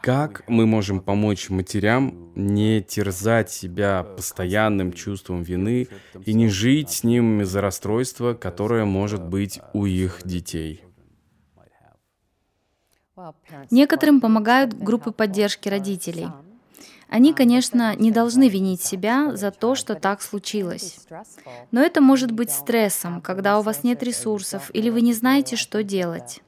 Как мы можем помочь матерям не терзать себя постоянным чувством вины и не жить с ним из-за расстройства, которое может быть у их детей? Некоторым помогают группы поддержки родителей. Они, конечно, не должны винить себя за то, что так случилось. Но это может быть стрессом, когда у вас нет ресурсов или вы не знаете, что делать.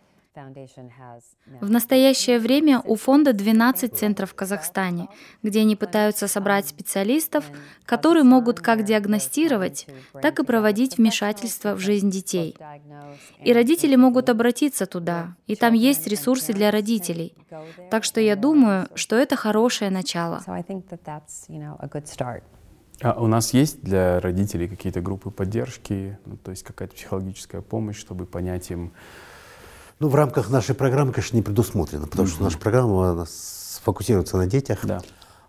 В настоящее время у фонда 12 центров в Казахстане, где они пытаются собрать специалистов, которые могут как диагностировать, так и проводить вмешательства в жизнь детей. И родители могут обратиться туда, и там есть ресурсы для родителей. Так что я думаю, что это хорошее начало. А у нас есть для родителей какие-то группы поддержки, ну, то есть какая-то психологическая помощь, чтобы понять им, ну, в рамках нашей программы, конечно, не предусмотрено, потому что наша программа она сфокусируется на детях. Да.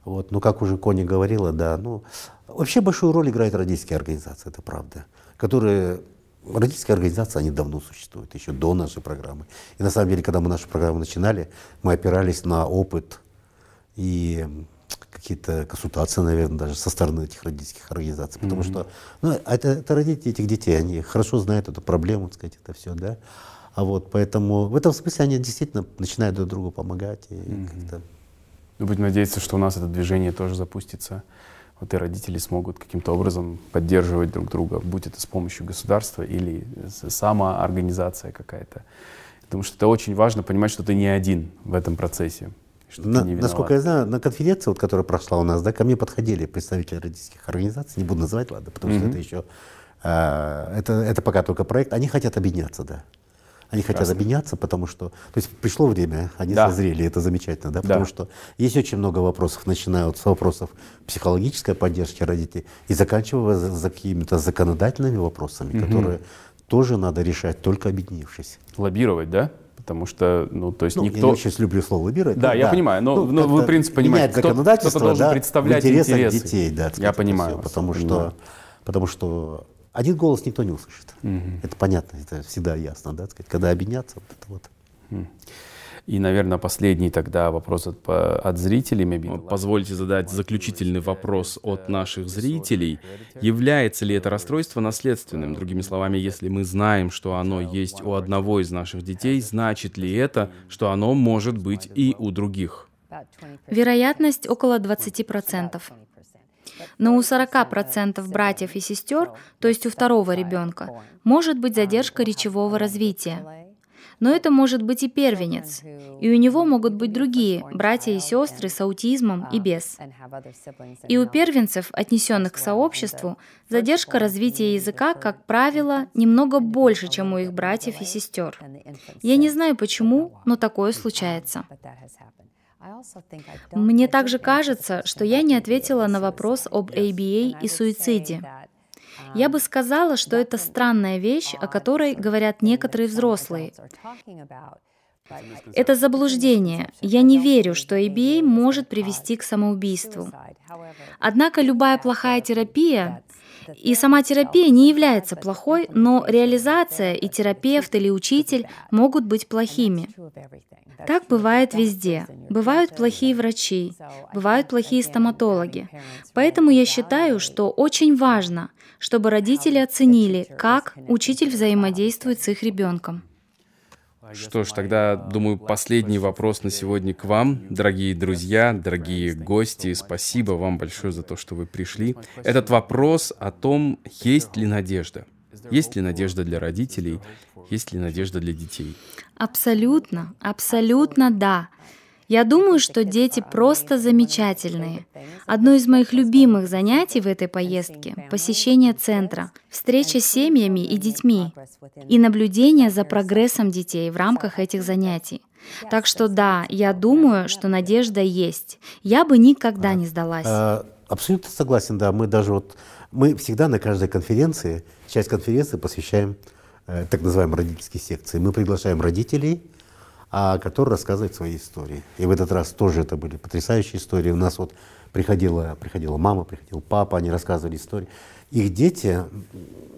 Вот, ну, как уже Кони говорила, да, ну, вообще большую роль играют родительские организации, это правда, которые Родительские организации, они давно существуют, еще до нашей программы. И на самом деле, когда мы нашу программу начинали, мы опирались на опыт и какие-то консультации, наверное, даже со стороны этих родительских организаций. Потому mm-hmm. что ну, это, это родители этих детей, они хорошо знают эту проблему, так сказать, это все, да. А вот поэтому в этом смысле они действительно начинают друг другу помогать. И mm-hmm. как-то... Ну, будем надеяться, что у нас это движение тоже запустится. Вот и родители смогут каким-то образом поддерживать друг друга, будь это с помощью государства или самоорганизация какая-то. Потому что это очень важно понимать, что ты не один в этом процессе. Что на, насколько я знаю, на конференции, вот, которая прошла у нас, да, ко мне подходили представители родительских организаций, не буду называть, ладно, потому mm-hmm. что это еще, э, это, это пока только проект, они хотят объединяться, да. Они хотят обменяться, потому что... То есть пришло время, они да. созрели, это замечательно, да? Потому да. что есть очень много вопросов, начиная от вопросов психологической поддержки родителей и заканчивая за, за какими-то законодательными вопросами, угу. которые тоже надо решать, только объединившись. Лоббировать, да? Потому что, ну, то есть ну, никто... Я очень люблю слово лоббировать. Да, я да. понимаю, но, ну, но вы, в принципе, понимаете, кто, кто-то должен да, представлять в интересах интересы. детей, да. Я понимаю. Все, потому, что, потому что один голос никто не услышит. Угу. Это понятно, это всегда ясно, да, сказать, когда объединяться, вот это вот. И, наверное, последний тогда вопрос от, от зрителей. Позвольте задать заключительный вопрос от наших зрителей. Является ли это расстройство наследственным? Другими словами, если мы знаем, что оно есть у одного из наших детей, значит ли это, что оно может быть и у других? Вероятность около 20%. Но у 40% братьев и сестер, то есть у второго ребенка, может быть задержка речевого развития. Но это может быть и первенец, и у него могут быть другие братья и сестры с аутизмом и без. И у первенцев, отнесенных к сообществу, задержка развития языка, как правило, немного больше, чем у их братьев и сестер. Я не знаю почему, но такое случается. Мне также кажется, что я не ответила на вопрос об ABA и суициде. Я бы сказала, что это странная вещь, о которой говорят некоторые взрослые. Это заблуждение. Я не верю, что ABA может привести к самоубийству. Однако любая плохая терапия, и сама терапия не является плохой, но реализация и терапевт или учитель могут быть плохими. Так бывает везде. Бывают плохие врачи, бывают плохие стоматологи. Поэтому я считаю, что очень важно, чтобы родители оценили, как учитель взаимодействует с их ребенком. Что ж, тогда, думаю, последний вопрос на сегодня к вам. Дорогие друзья, дорогие гости, спасибо вам большое за то, что вы пришли. Этот вопрос о том, есть ли надежда. Есть ли надежда для родителей? Есть ли надежда для детей? Абсолютно, абсолютно да. Я думаю, что дети просто замечательные. Одно из моих любимых занятий в этой поездке — посещение центра, встреча с семьями и детьми и наблюдение за прогрессом детей в рамках этих занятий. Так что да, я думаю, что надежда есть. Я бы никогда не сдалась. А, абсолютно согласен, да. Мы даже вот мы всегда на каждой конференции, часть конференции посвящаем э, так называемой родительской секции. Мы приглашаем родителей, а, которые рассказывают свои истории. И в этот раз тоже это были потрясающие истории. У нас вот приходила, приходила мама, приходил папа, они рассказывали истории. Их дети,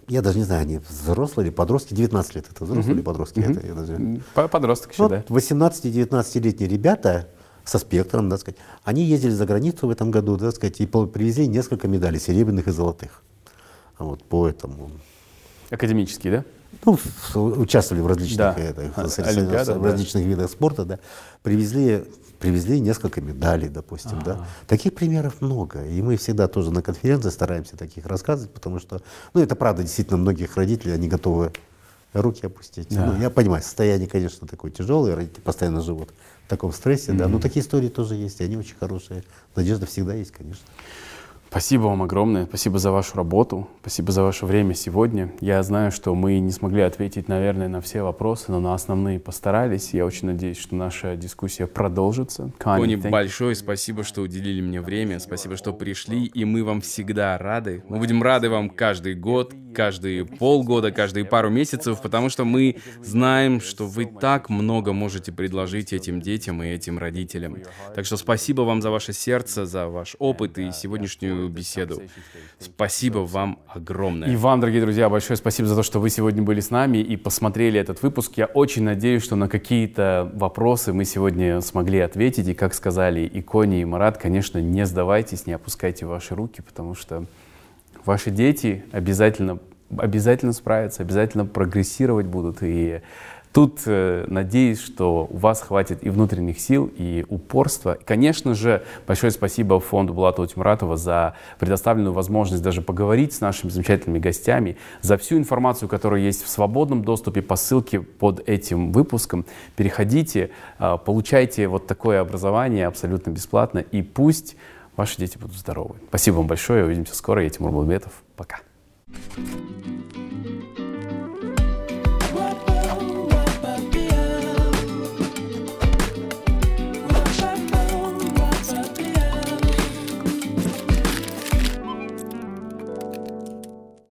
я даже не знаю, они взрослые или подростки, 19 лет это взрослые или подростки? Это, я даже... Подросток еще, вот да. 18-19-летние ребята со спектром, да, сказать, они ездили за границу в этом году, да, сказать, и привезли несколько медалей, серебряных и золотых. Вот по этому. Академические, да? Ну, участвовали в различных, да. это, Олимпиада, в различных да. видах спорта, да, привезли, привезли несколько медалей, допустим, А-а-а. да. Таких примеров много, и мы всегда тоже на конференции стараемся таких рассказывать, потому что, ну, это правда, действительно, многих родителей, они готовы руки опустить. Да. Ну, я понимаю, состояние, конечно, такое тяжелое, родители постоянно живут в таком стрессе, mm-hmm. да, но такие истории тоже есть, и они очень хорошие. Надежда всегда есть, конечно. Спасибо вам огромное, спасибо за вашу работу, спасибо за ваше время сегодня. Я знаю, что мы не смогли ответить, наверное, на все вопросы, но на основные постарались. Я очень надеюсь, что наша дискуссия продолжится. Кони, большое спасибо, что уделили мне время, спасибо, что пришли, и мы вам всегда рады. Мы будем рады вам каждый год, каждые полгода, каждые пару месяцев, потому что мы знаем, что вы так много можете предложить этим детям и этим родителям. Так что спасибо вам за ваше сердце, за ваш опыт и сегодняшнюю беседу. Спасибо вам огромное. И вам, дорогие друзья, большое спасибо за то, что вы сегодня были с нами и посмотрели этот выпуск. Я очень надеюсь, что на какие-то вопросы мы сегодня смогли ответить. И, как сказали и Кони, и Марат, конечно, не сдавайтесь, не опускайте ваши руки, потому что ваши дети обязательно, обязательно справятся, обязательно прогрессировать будут. И Тут э, надеюсь, что у вас хватит и внутренних сил, и упорства. Конечно же, большое спасибо фонду Булата Утимратова за предоставленную возможность даже поговорить с нашими замечательными гостями, за всю информацию, которая есть в свободном доступе по ссылке под этим выпуском. Переходите, э, получайте вот такое образование абсолютно бесплатно, и пусть ваши дети будут здоровы. Спасибо вам большое, увидимся скоро. Я Тимур Балбетов. Пока. thank you